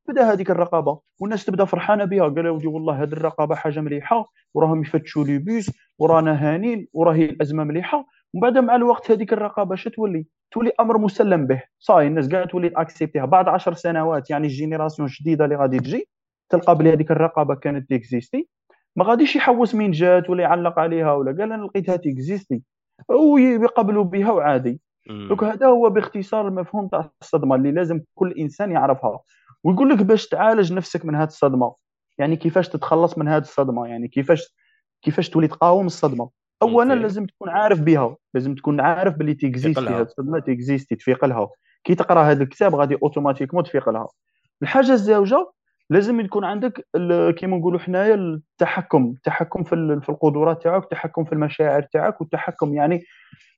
تبدا هذيك الرقابة والناس تبدا فرحانة بها قال ودي والله هذه الرقابة حاجة مليحة وراهم يفتشوا les bus ورانا هانين وراهي الأزمة مليحة. ومن بعد مع الوقت هذيك الرقابة اش تولي؟ تولي أمر مسلم به. صاي الناس كاع تولي ت accepter ها بعد عشر سنوات يعني ال génération جديده اللي غادي تجي تلقى بلي هذيك الرقابة كانت تيكزيستي ما غاديش يحوس من جات ولا يعلق عليها ولا قال أنا لقيتها تيكزيستي ويقبلوا بها وعادي. donc هذا هو باختصار المفهوم تاع الصدمة اللي لازم كل إنسان يعرفها. ويقول لك باش تعالج نفسك من هذه الصدمة. يعني كيفاش تتخلص من هذه الصدمة؟ يعني كيفاش كيفاش تولي تقاوم الصدمة؟ اولا لازم تكون عارف بها. لازم تكون عارف باللي ت exister هذه الصدمة ت exister تفيق لها. كي تقرأ هذا الكتاب غادي automatiquement تفيق لها. الحاجة الزوجه لازم يكون عندك كيما نقولوا حنايا التحكم التحكم في في القدرات تاعك التحكم في المشاعر تاعك والتحكم يعني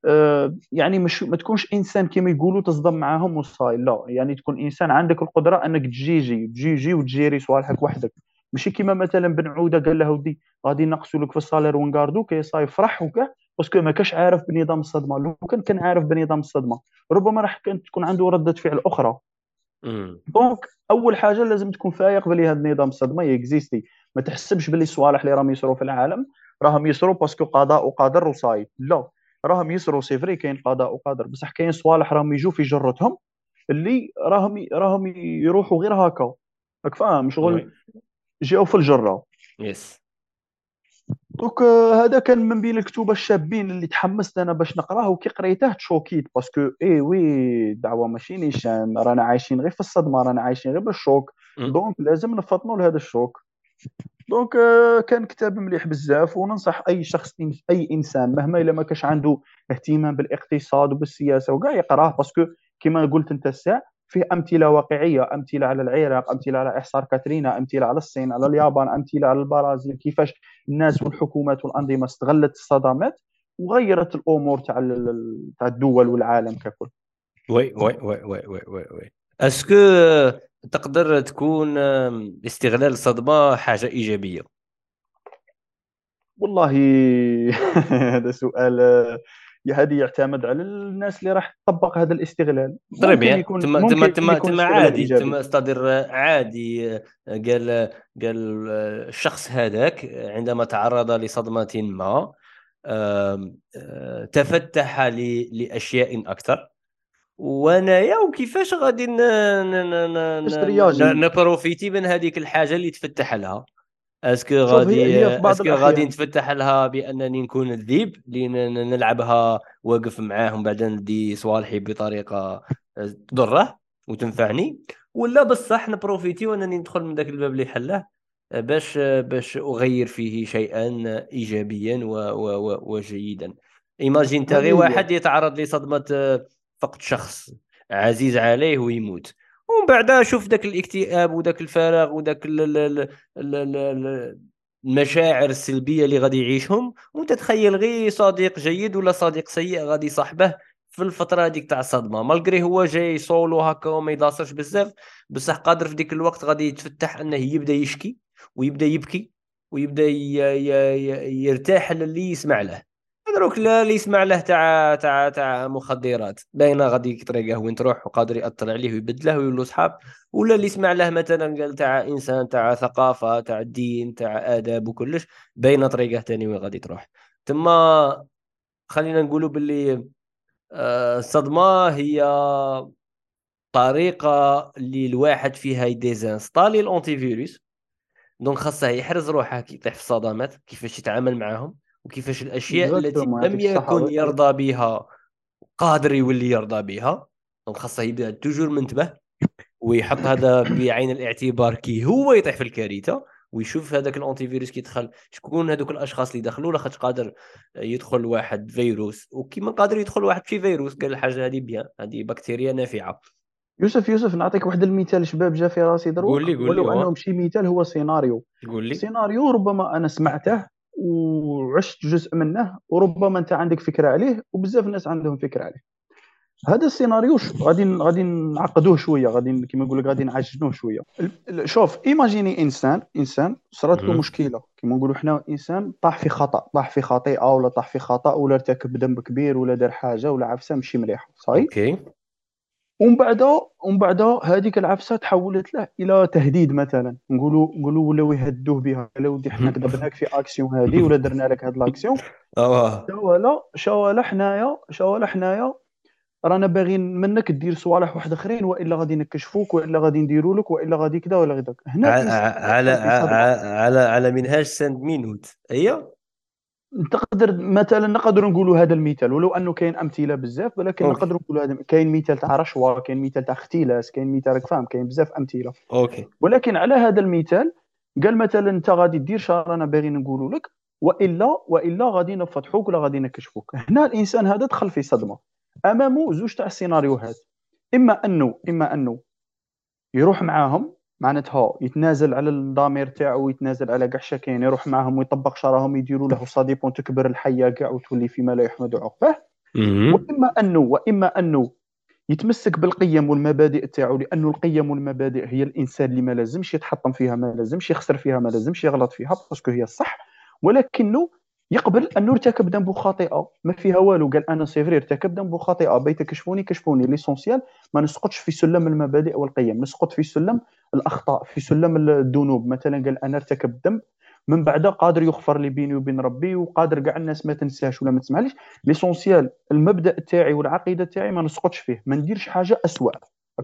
آه يعني مش ما تكونش إنسان كيما يقولوا تصدم معاهم وصاي لا يعني تكون إنسان عندك القدرة أنك تجيجي تجيجي وتجيري صوالحك وحدك. ماشي كيما مثلا بن عودة قال له ودي غادي نقصوا لك في ال salaire ونقاردوك يا صاي فرح وكاع parce que ما كاش عارف بنظام الصدمة. لو كان كان عارف بنظام الصدمة ربما راح كانت تكون عنده ردة فعل أخرى. donc أول حاجة لازم تكون فايق بلي هذا النظام الصدمه يكزيستي ما تحسبش باللي الصوالح اللي راهم يصروا في العالم. راهم يصروا parce que قضاء وقدر وصايب لا راهم يصروا c'est vrai كاين قضاء وقدر بصح كاين صوالح راهم يجوا في جرتهم اللي راهم راهم يروحوا غير هكا راك فاهم شغل؟ جاو في الجرة. yes donc آه، هذا كان من بين الكتب الشابين اللي تحمست أنا باش نقراه وكي قريته ت choquer ت parce que et oui الدعوه ماشي نيشان رانا عايشين غير في الصدمة رانا عايشين غير بال choc. donc لازم نفطنوا لهذا ال choc. donc آه، كان كتاب مليح بزاف وننصح أي شخص أي إنسان مهما إلا ما كاش عنده اهتمام بالإقتصاد وبالسياسة وكاع يقراه parce que كما قلت أنت الساعة فيه أمثلة واقعية أمثلة على العراق أمثلة على إعصار كاترينا أمثلة على الصين على اليابان أمثلة على البرازيل. كيفاش الناس والحكومات والأنظمة استغلت الصدمات وغيرت الأمور تاع تاع الدول والعالم ككل. oui oui oui oui oui oui, oui. est-ce que تقدر تكون استغلال الصدمة حاجة إيجابية؟ والله *laughs* هذا سؤال هذه يعتمد على الناس اللي راح تطبق هذا الاستغلال. طيب يكون تم تم تم تم عادي تم استدر عادي قال قال الشخص هذاك عندما تعرض لصدمة ما تفتح لأشياء أكثر. وانايا وكيفاش غادي ن profiter من هذيك الحاجة اللي تفتح لها؟ est-ce que غادي est-ce que غادي نتفتح لها بأنني نكون الذيب اللي نلعبها واقف معاهم بعد ندي صوالحي بطريقة تضره وتنفعني. ولا بصح نبروفيتي وأنني ندخل من ذاك الباب اللي حله باش باش أغير فيه شيئا ايجابيا و و وجيدا. ايماجين تاغي واحد يتعرض لصدمة فقد شخص عزيز عليه ويموت. ومن بعد شوف ذاك الاكتئاب وذاك الفراغ وذاك المشاعر السلبية اللي غادي يعيشهم. وانت تخيل غير صديق جيد ولا صديق سيء غادي يصاحبه في الفترة هذيك تاع الصدمة. مالغري هو جاي سولو هكا وما يلاصرش بزاف بصح قادر في ديك الوقت غادي يتفتح أنه يبدأ يشكي ويبدأ يبكي ويبدأ يرتاح للي يسمع له. دروك اللي يسمع له تاع تاع تاع مخدرات. باينة غادي طريقه وين تروح وقادر ياثر عليه ويبدله ويقول له صحاب. ولا اللي يسمع له مثلا قال تاع إنسان تاع ثقافة تاع الدين تاع آداب وكلش باينة طريقة ثاني وين غادي تروح. تما خلينا نقولوا باللي آه، الصدمة هي طريقة اللي الواحد فيها ي désinstaller ال antivirus donc خاصه يحرز روحه كي يطيح في الصدمات كيفاش يتعامل معاهم. وكيفاش الأشياء التي لم يكن يرضى بها قادر يولي يرضى بها. donc خاصه يبدا toujours منتبه ويحط هذا *coughs* بعين الاعتبار كي هو يطيح في الكارثة ويشوف هذاك ال antivirus كيدخل شكون هذوك الأشخاص اللي دخلوا لاخاطش قادر يدخل واحد فيروس. وكيما قادر يدخل واحد شي فيروس قال الحاجة هذه بيان هذه بكتيريا نافعة. يوسف يوسف نعطيك واحد المثال شباب جا في راسي دروك قول لي قول لي ولو انه ماشي مثال هو سيناريو. قول لي. سيناريو ربما أنا سمعته وعشت جزء منه وربما أنت عندك فكرة عليه وبزاف الناس عندهم فكرة عليه. هذا السيناريو غادي غادي نعقدوه شوية غادي كيما نقول لك غادي نعجنوه شوية. شوف imagine إنسان إنسان صارت له مشكلة. كيما نقولوا حنا إنسان طاح في خطأ طاح في خطيئة ولا طاح في خطأ ولا ارتكب ذنب كبير ولا دار حاجة ولا عفسة ماشي مليحه صحيح؟ okay. ومن بعد ومن بعد هذيك العفسة تحولت له إلى تهديد مثلا. نقولوا نقولوا ولاو يهدوه بها لا ودي حنا *laughs* قضبناك في اكسيون هذه ولا درنا لك هذه الاكسيون شوالا شوالا حنايا شوالا حنايا. رانا باغيين منك دير صوالح واحد آخرين وإلا غادي نكشفوك وإلا غادي نديروا لك وإلا غادي كذا ولا غدا هنا على على على على منهاج ساند مينوت هي؟ تقدر مثلا نقدر نقولوا هذا المثال ولو أنه كاين أمثلة بزاف ولكن okay. نقدر نقولوا هذا كاين مثال تاع رشوة كاين مثال تاع اختلاس كاين مثال فاهم كاين بزاف أمثلة. okay. ولكن على هذا المثال قال مثلا أنت غادي دير شهر رانا باغيين نقولوا لك وإلا وإلا غادي نفضحوك ولا غادي نكشفوك. هنا الإنسان هذا دخل في صدمة. أمامه زوج تاع السيناريوهات. إما أنه إما أنه يروح معاهم معناتها يتنازل على الضمير تاعو ويتنازل على كاع شا كاين يروح معاهم ويطبق شراهم يديروا له صديقون تكبر الحيه كاع وتولي فيما لا يحمد عقباه. وإما أنه وإما أنه يتمسك بالقيم والمبادئ تاعو لأنه القيم والمبادئ هي الإنسان اللي ما لازمش يتحطم فيها ما لازمش يخسر فيها ما لازمش يغلط فيها parce que هي الصح. ولكنه يقبل انه ارتكب ذنب خاطئة. ما فيها والو؟ قال أنا c'est vrai ارتكب ذنب خاطئة. بيت كشفوني كشفوني. l'essentiel. ما نسقطش في سلم المبادئ والقيم. نسقط في سلم الأخطاء في سلم الذنوب. مثلا قال أنا ارتكب ذنب من بعد قادر يغفر لي بيني وبين ربي وقادر كاع الناس ما تنساش ولا ما تسمحليش. l'essentiel. المبدأ تاعي والعقيدة تاعي ما نسقطش فيه. ما نديرش حاجة اسوء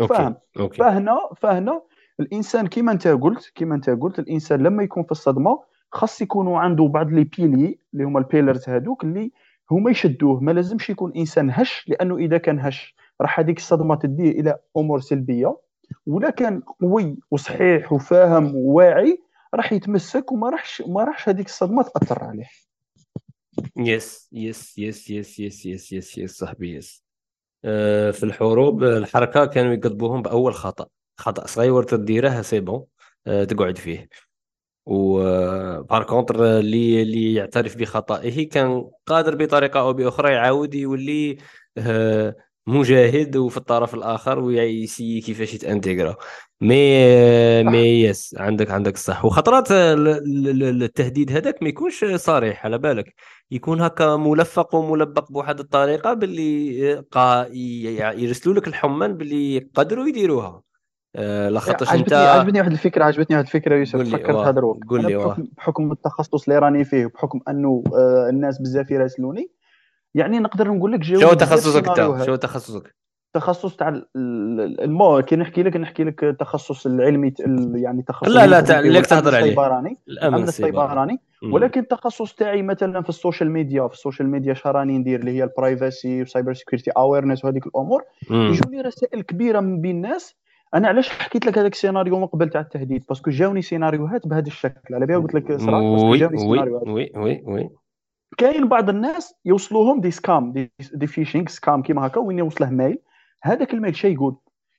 فاهم؟ فهنا فهنا الإنسان كيما أنت قلت كيما أنت قلت الإنسان لما يكون في الصدمة خاص يكونوا عنده بعض les piliers اللي هما ال pillars هذوك اللي هما يشدوه. ما لازمش يكون إنسان هش لأنه إذا كان هش راح هذيك الصدمة تديه إلى أمور سلبية. ولا كان قوي وصحيح وفاهم وواعي راح يتمسك وما راحش ما راحش هذيك الصدمة تأثر عليه. yes yes yes yes yes yes yes yes صاحبي yes. أه في الحروب الحركة كانوا يقضبوهم بأول خطأ. خطأ صغير تديره c'est bon أه تقعد فيه. و par contre اللي اللي يعترف بخطئه كان قادر بطريقة أو بأخرى يعاود يولي أه مجاهد وفي الطرف الآخر و essaye كيفاش يت intégra. mais mais yes عندك عندك الصح. وخطرات التهديد هذاك ما يكونش صريح على بالك. يكون هكا ملفق وملبق بواحد الطريقة باللي قا يرسلوا لك الحمان باللي يقدروا يديروها. آه، لاخاطش انت. عجبتني واحد الفكرة عجبتني واحد الفكرة يوسف. فكرت هذا قول لي بحكم, بحكم التخصص اللي راني فيه بحكم أنه آه، الناس بزاف يراسلوني يعني نقدر نقول لك شو تخصصك انت؟ شو تخصصك؟ تخصص تاع المو كي نحكي لك نحكي لك التخصص العلمي يعني تخصص لا لا تاع اللي تهضر عليه. السيبراني. الأمن السيبراني. ولكن التخصص تاعي مثلا في ال social media في ال social media شراني ندير اللي هي ال privacy و cyber security awareness وهذيك الأمور يجوني رسائل كبيرة من بين الناس أنا علاش حكيت لك هذاك السيناريو من قبل تاع التهديد؟ parce que جاوني سيناريوهات بهذا الشكل على بالي قلت لك صراحة جاوني سيناريوهات oui oui oui. كاين بعض الناس يوصلوهم des scams des, des phishing scam كيما هكا وين يوصله mail هذاك ال mail شي يقول؟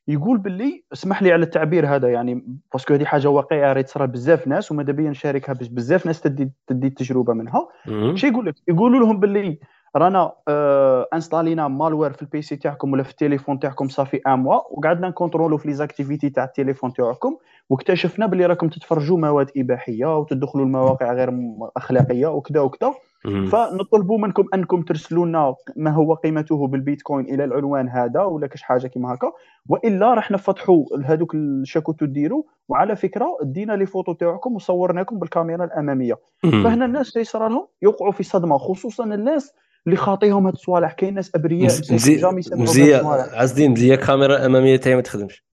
يقول باللي اسمح لي على التعبير هذا يعني parce que هذه حاجة واقعية راه تصرى بزاف ناس وماذا بيا نشاركها باش بزاف ناس تدي تدي التجربة منها. شي يقول لك؟ يقولوا لهم باللي رانا آه installينا malware في ال PC تاعكم ولا في التليفون تاعكم ça fait un mois وقعدنا ن contrôler في les activités تاع التليفون تاعكم واكتشفنا بلي راكم تتفرجوا مواد إباحية وتدخلوا المواقع غير أخلاقية وكذا وكذا فنطلبوا منكم أنكم ترسلوا لنا ما هو قيمته بالبيتكوين إلى العنوان هذا ولا كاش حاجة كيما هكا. وإلا راح نفتحوا هذوك شا كنتو ديروا وعلى فكرة دينا les photos تاعكم وصورناكم بالكاميرا الأمامية. فهنا الناس اللي صرا لهم يوقعوا في صدمة خصوصا الناس اللي خاطيهم هاد الصوالح. كاين ناس أبرياء jamais مزيان. عزدين مزيان الكاميرا الاماميه تاعي ما تخدمش.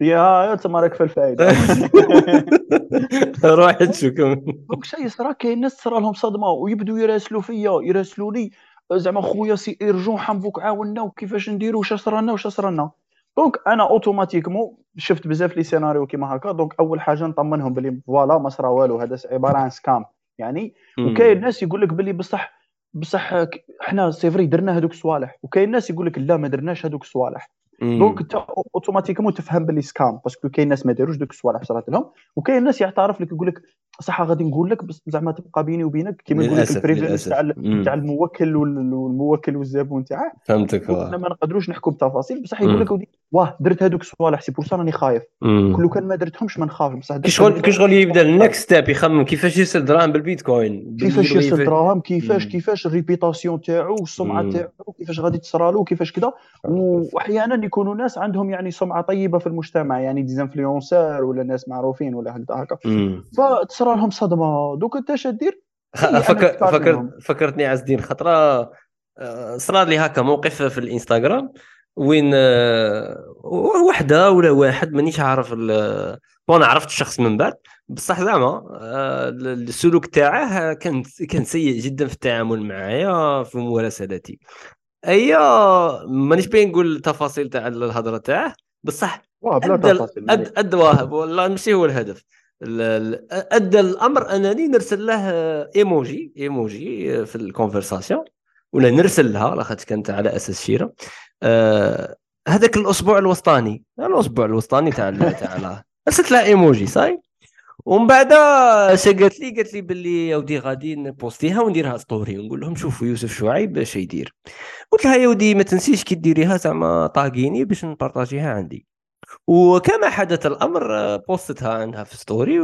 يا تما راك في الفائده *laughs* روح تشوف donc شيء صرا كاين ناس صرا لهم صدمة ويبدوا يراسلوا فيا يراسلوا لي. زعما خويا سي ايرجون حنبوك عاونا وكيفاش نديروا واش صرا لنا واش صرا لنا donc أنا automatiquement شفت بزاف les scénarios كيما هكا. donc أول حاجة نطمنهم بلي voilà ما صرا والو هذا عبارة عن scam يعني وكاين ناس يقول لك بلي بصح بصح حنا c'est vrai درنا هذوك الصوالح وكاين ناس يقول لك لا ما درناش هذوك الصوالح donc انت automatiquement تفهم باللي scam parce que كاين ناس ما داروش دوك الصوالح صرات لهم وكاين ناس يعترف لك يقول لك صح غادي نقول لك بس زعما تبقى بيني وبينك كيما يقول لك ال privilège تاع تاع الموكل والموكل والزبون تاعه. فهمتك إحنا ما نقدروش نحكوا بتفاصيل بصح يقول لك واه درت هذوك الصوالح c'est pour راني خايف. كل كان ما درتهمش ما نخافش بصح كي شغل كي شغل يبدا ال next step يخمم كيفاش يرسل دراهم بالبيتكوين؟ كيفاش يرسل دراهم؟ كيفاش كيفاش ال réputation تاعو والسمعه تاعو كيفاش غادي تصرى له كيفاش كذا واحيانا يكونوا ناس عندهم يعني سمعة طيبة في المجتمع يعني des influenceurs ولا ناس معروفين ولا هكذا هكا فتصرى لهم صدمة. دوك انت اش دير؟ فكر فكرت فكرتني عز الدين خطرة آه، صرا لي هكا موقف في الإنستغرام. وين آه، وحدة ولا واحد مانيش عارف وأنا عرفت الشخص من بعد. بصح زعما آه، السلوك تاعه كان كان سيء جدا في التعامل معايا في مراسلاتي. أيا مانيش باين نقول التفاصيل تاع الهضرة تاعه. بصح أدى ادى والله ماشي هو الهدف. أدى الأمر أنني نرسل له emoji emoji في ال conversation ولا نرسل لها لاخاطرش كانت على أساس شيرة. هذاك الأسبوع الوسطاني. الأسبوع الوسطاني تاع تاع رسلت لها إيموجي صاي؟ ومن بعد قالت لي قالت لي باللي ودي غادي ن poster يها ونديرها story ونقول لهم شوفوا يوسف شعيب اش يدير. قلت لها يا ودي ما تنسيش كي ديريها زعما taguer يني باش ن partager يها عندي. وكما حدث الأمر poster تها عندها في story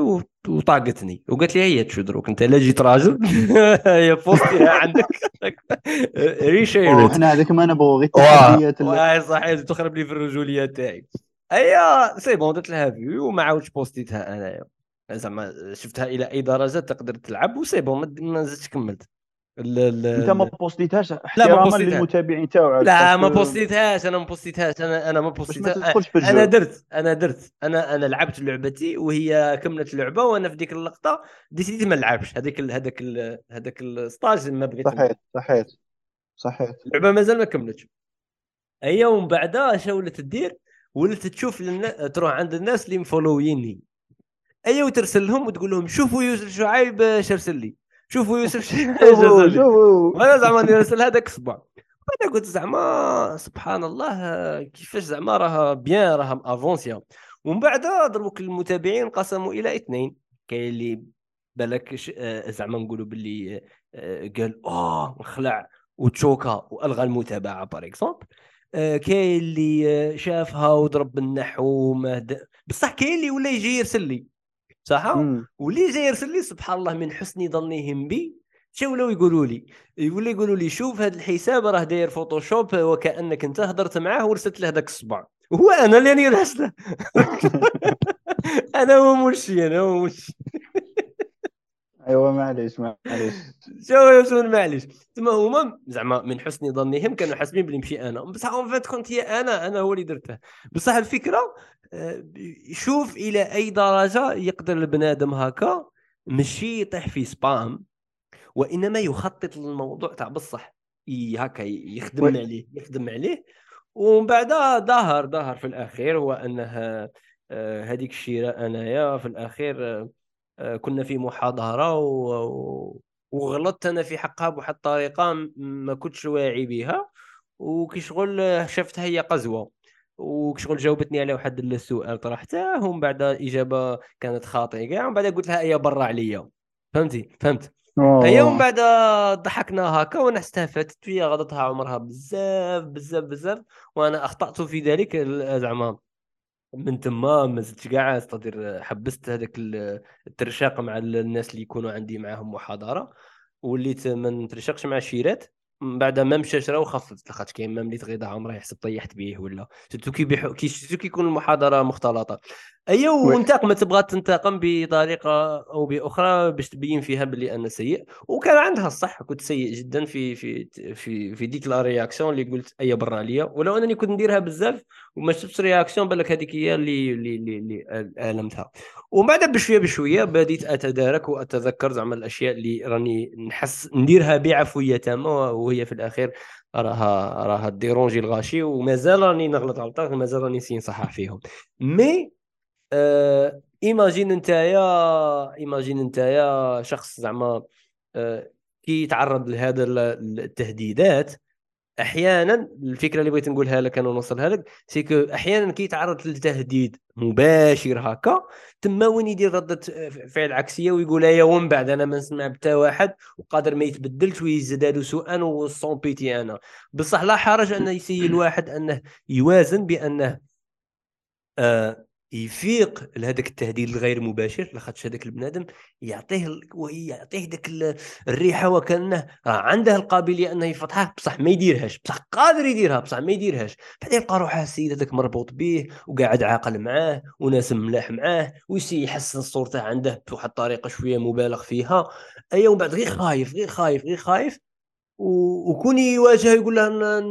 و taguer تني. وقالت لي هي شو دروك أنت لا جيت راجل *laughs* هي بوستيها عندك ريشير إحنا هذاك ما نبغوا غير صحيح تخرب لي في الرجولية تاعي. ايا سي بون درت لها فيو وما عاودش بوستيتها انايا زعما شفتها إلى أي درجة تقدر تلعب وسي بون ما زدتش كملت. انت ما بوستيتهاش احتراما للمتابعين تاعك لا ما بوستيتهاش أنا ما بوستيتهاش. أنا أنا ما بوستيتهاش أنا درت أنا درت. أنا أنا لعبت لعبتي وهي كملت اللعبه وأنا في ديك اللقطة ديسيديت ما نلعبش هذاك هذاك هذاك الستاج ما بغيت صحيت صحيت صحيت اللعبة مازال ما كملتش. هي ومن بعدها اش ولات تدير؟ ولات تشوف للنا... تروح عند الناس اللي مفولويني. أيوه وترسل لهم وتقول لهم شوفوا يوسف شعيب اش ارسل لي. شوفوا يوسف *laughs* شوفوا شوفوا. أنا زعما نرسل هذاك الصبع أنا قلت زعما سبحان الله كيفاش زعما راه بيان راه افونسيا ومن بعد ضربوك المتابعين انقسموا إلى اثنين. كاين اللي بالك آه، زعما نقولوا باللي آه، قال آه نخلع وت choqua وألغى المتابعة par exemple آه، كاين اللي شافها وضرب بالنحو بصح كاين اللي ولا يجي يرسل لي. صح؟ واللي جاي يرسل لي سبحان الله من حسن ظنهم بي شو ولاو يقولوا لي؟ يقول لي يقولوا لي شوف هذا الحساب راه داير Photoshop وكأنك انت هضرت معاه ورسلت له هذاك الصبع هو أنا اللي راني راسله *laughs* أنا هو مرشي أنا هو مرشي. ايوا معليش معليش. شو يا معليش. ثم هما زعما من حسن ظنهم كانوا حاسبين بلي مشي أنا. بصح اون فات كنت هي أنا أنا هو اللي درته. بصح الفكرة شوف إلى أي درجة يقدر البنادم هكا ماشي يطيح في سبام وإنما يخطط للموضوع تاع بصح هكا يخدم عليه يخدم عليه. ومن بعد ظهر ظهر في الأخير هو أنه آه، هذيك الشيرة أنايا في الأخير آه، كنا في محاضرة و... وغلطت أنا في حقها بواحد الطريقة ما كنتش واعي بها وكي شغل شفتها هي قزوة. وشغل جاوبتني على واحد السؤال طرحته ومن بعد إجابة كانت خاطئة. كاع ومن بعد قلت لها هي برا عليا. فهمتي؟ فهمت. هي ومن. بعد ضحكنا هكا وأنا استفدت فيها غضتها عمرها بزاف بزاف بزاف وأنا أخطأت في ذلك زعما من تما ما زدتش كاع استدير حبست هذاك ال- الترشاق مع ال- الناس اللي يكونوا عندي معاهم محاضرة. وليت ما نترشقش مع الشيرات من بعد ما مشاش راه وخفضت لاخاطش كاين ما ملي تغيض عمره يحسب طيحت به ولا. سيرتو كي بيحو كي سيرتو كي يكون المحاضرة مختلطة. اي وي. وانتقم تبغى تنتقم بطريقة أو بأخرى باش تبين فيها باللي أنا سيء. وكان عندها الصح كنت سيء جدا في في في في ديك la réaction اللي قلت اي برا عليا ولو أنني كنت نديرها بزاف وما شفتش réaction بالك هذيك هي اللي اللي اللي, اللي المتها ومن بعد بشوية بشوية بديت أتدارك وأتذكر زعما الأشياء اللي راني نحس نديرها بعفوية تامة وهي في الأخير راها راها déranger الغاشي ومازال راني نغلط غلطات ومازال راني نسي نصحح فيهم. مي ايماجين نتايا ايماجين نتايا شخص زعما آه كي يتعرض لهذا ال- التهديدات. أحيانا الفكرة اللي بغيت نقولها لك أنا ونوصلها لك سيكو أحيانا كي يتعرض لتهديد مباشر هكا تما وين يدير ردة فعل عكسية ويقول يا ومن بعد أنا ما نسمع بتا واحد وقادر ما يتبدلش ويزداد سوءا وصون بيتي أنا. بصح لا حرج أن يسي الواحد أنه يوازن بأنه آه يفيق لهذاك التهديد الغير مباشر لاخاطش هذاك البنادم يعطيه يعطيه ذاك ال- الريحة وكأنه راه عنده القابلية أنه يفتحها بصح ما يديرهاش بصح قادر يديرها بصح ما يديرهاش. بعدين يلقى روحه السيد هذاك مربوط به وقاعد عاقل معاه وناس ملاح معاه ويسي يحسن صورته عنده بواحد الطريقة شوية مبالغ فيها. اي ومن بعد غير خايف غير خايف غير خايف وكون يواجه يقول له ن-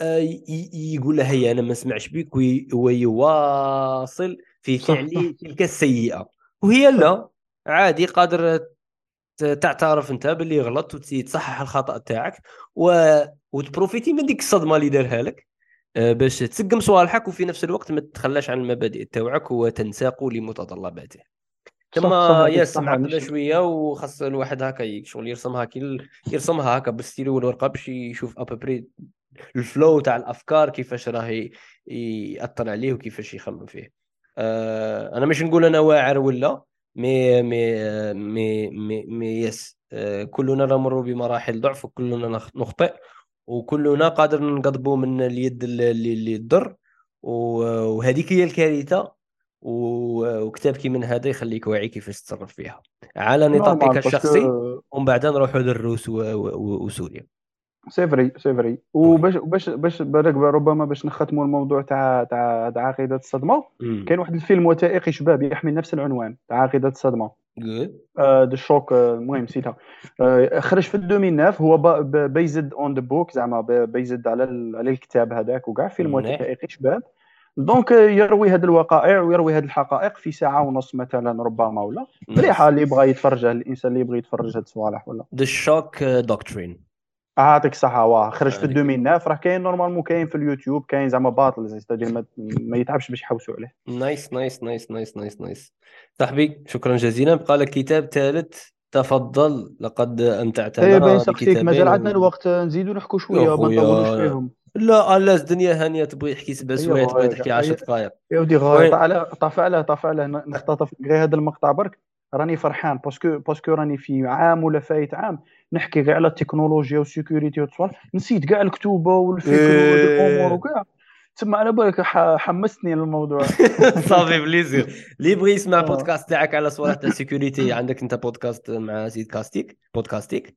آه، يقول له هيا أنا ما نسمعش بك وي- ويواصل في فعل تلك السيئة. وهي لا عادي قادر تعترف أنت باللي غلط وتصحح الخطأ تاعك و... وتبروفيتي من ديك الصدمة اللي دارها لك آه، باش تسقم صوالحك وفي نفس الوقت ما تتخلاش عن المبادئ تاعك وتنساق لمتطلباته تما معقده نش- شوية وخاص الواحد هكا شغل يرسمها كي يرسمها هكا بالستيلو والورقة باش يشوف après ال flow تاع الأفكار كيفاش راه يأثر عليه وكيفاش يخمم فيه. آه أنا مش نقول أنا واعر ولا مي مي مي مي, مي يس. آه كلنا نمر بمراحل ضعف وكلنا نخ- نخطئ وكلنا قادر نقضبوا من اليد اللي اللي تضر وهذيك هي الكارثة. وكتاب كي من هذا يخليك واعي كيفاش تتصرف فيها. على نطاقك الشخصي ومن بعد نروحوا للروس و- و- وسوريا. سي فري سي فري وباش باش باش ربما باش نختموا الموضوع تاع تاع تاع عقيدة الصدمة. كاين واحد الفيلم وثائقي شباب يحمل نفس العنوان تاع عقيدة الصدمة. Good. دو شوك المهم نسيتها. آه، خرج في 2009 هو based on the book زعما based على على الكتاب هذاك وكاع فيلم. وثائقي شباب. donc يروي هذه الوقائع ويروي هذه الحقائق في ساعة ونص مثلا ربما ولا. مليحه اللي يبغى يتفرجها الإنسان اللي يبغى يتفرج هاد الصوالح ولا. The Shock Doctrine. أعطيك الصحه واه خرج في هذيك. 2009 راه كاين normalement كاين في اليوتيوب كاين زعما باطل. زعما ما, ما يتعبش باش يحوسوا عليه. nice nice nice nice nice nice. صاحبي شكرا جزيلا. بقى لك كتاب ثالث. تفضل. لقد إيه امتعتنا باين سقسيك مازال عندنا الوقت. نزيدو نحكوا شوية ما. نطولوش فيهم. لا à l'aise دنيا هانية تبغي تحكي سبع سوايع تبغي تحكي 10 أيوة. دقائق يا ودي؟ غايط على طاف على طاف على نختطف. غير هذا المقطع برك. راني فرحان. parce que parce que راني في عام ولا فايت عام نحكي غير على التكنولوجيا وال sécurité والصوالح نسيت كاع الكتوبة والفكر إيه. وهاد الأمور وكاع. تما على بالك حمستني للموضوع *laughs* ça fait plaisir. اللي يبغي يسمع. بودكاست تاعك على صوالح تاع ال sécurité. عندك انت بودكاست مع سيد كاستيك؟ بودكاستيك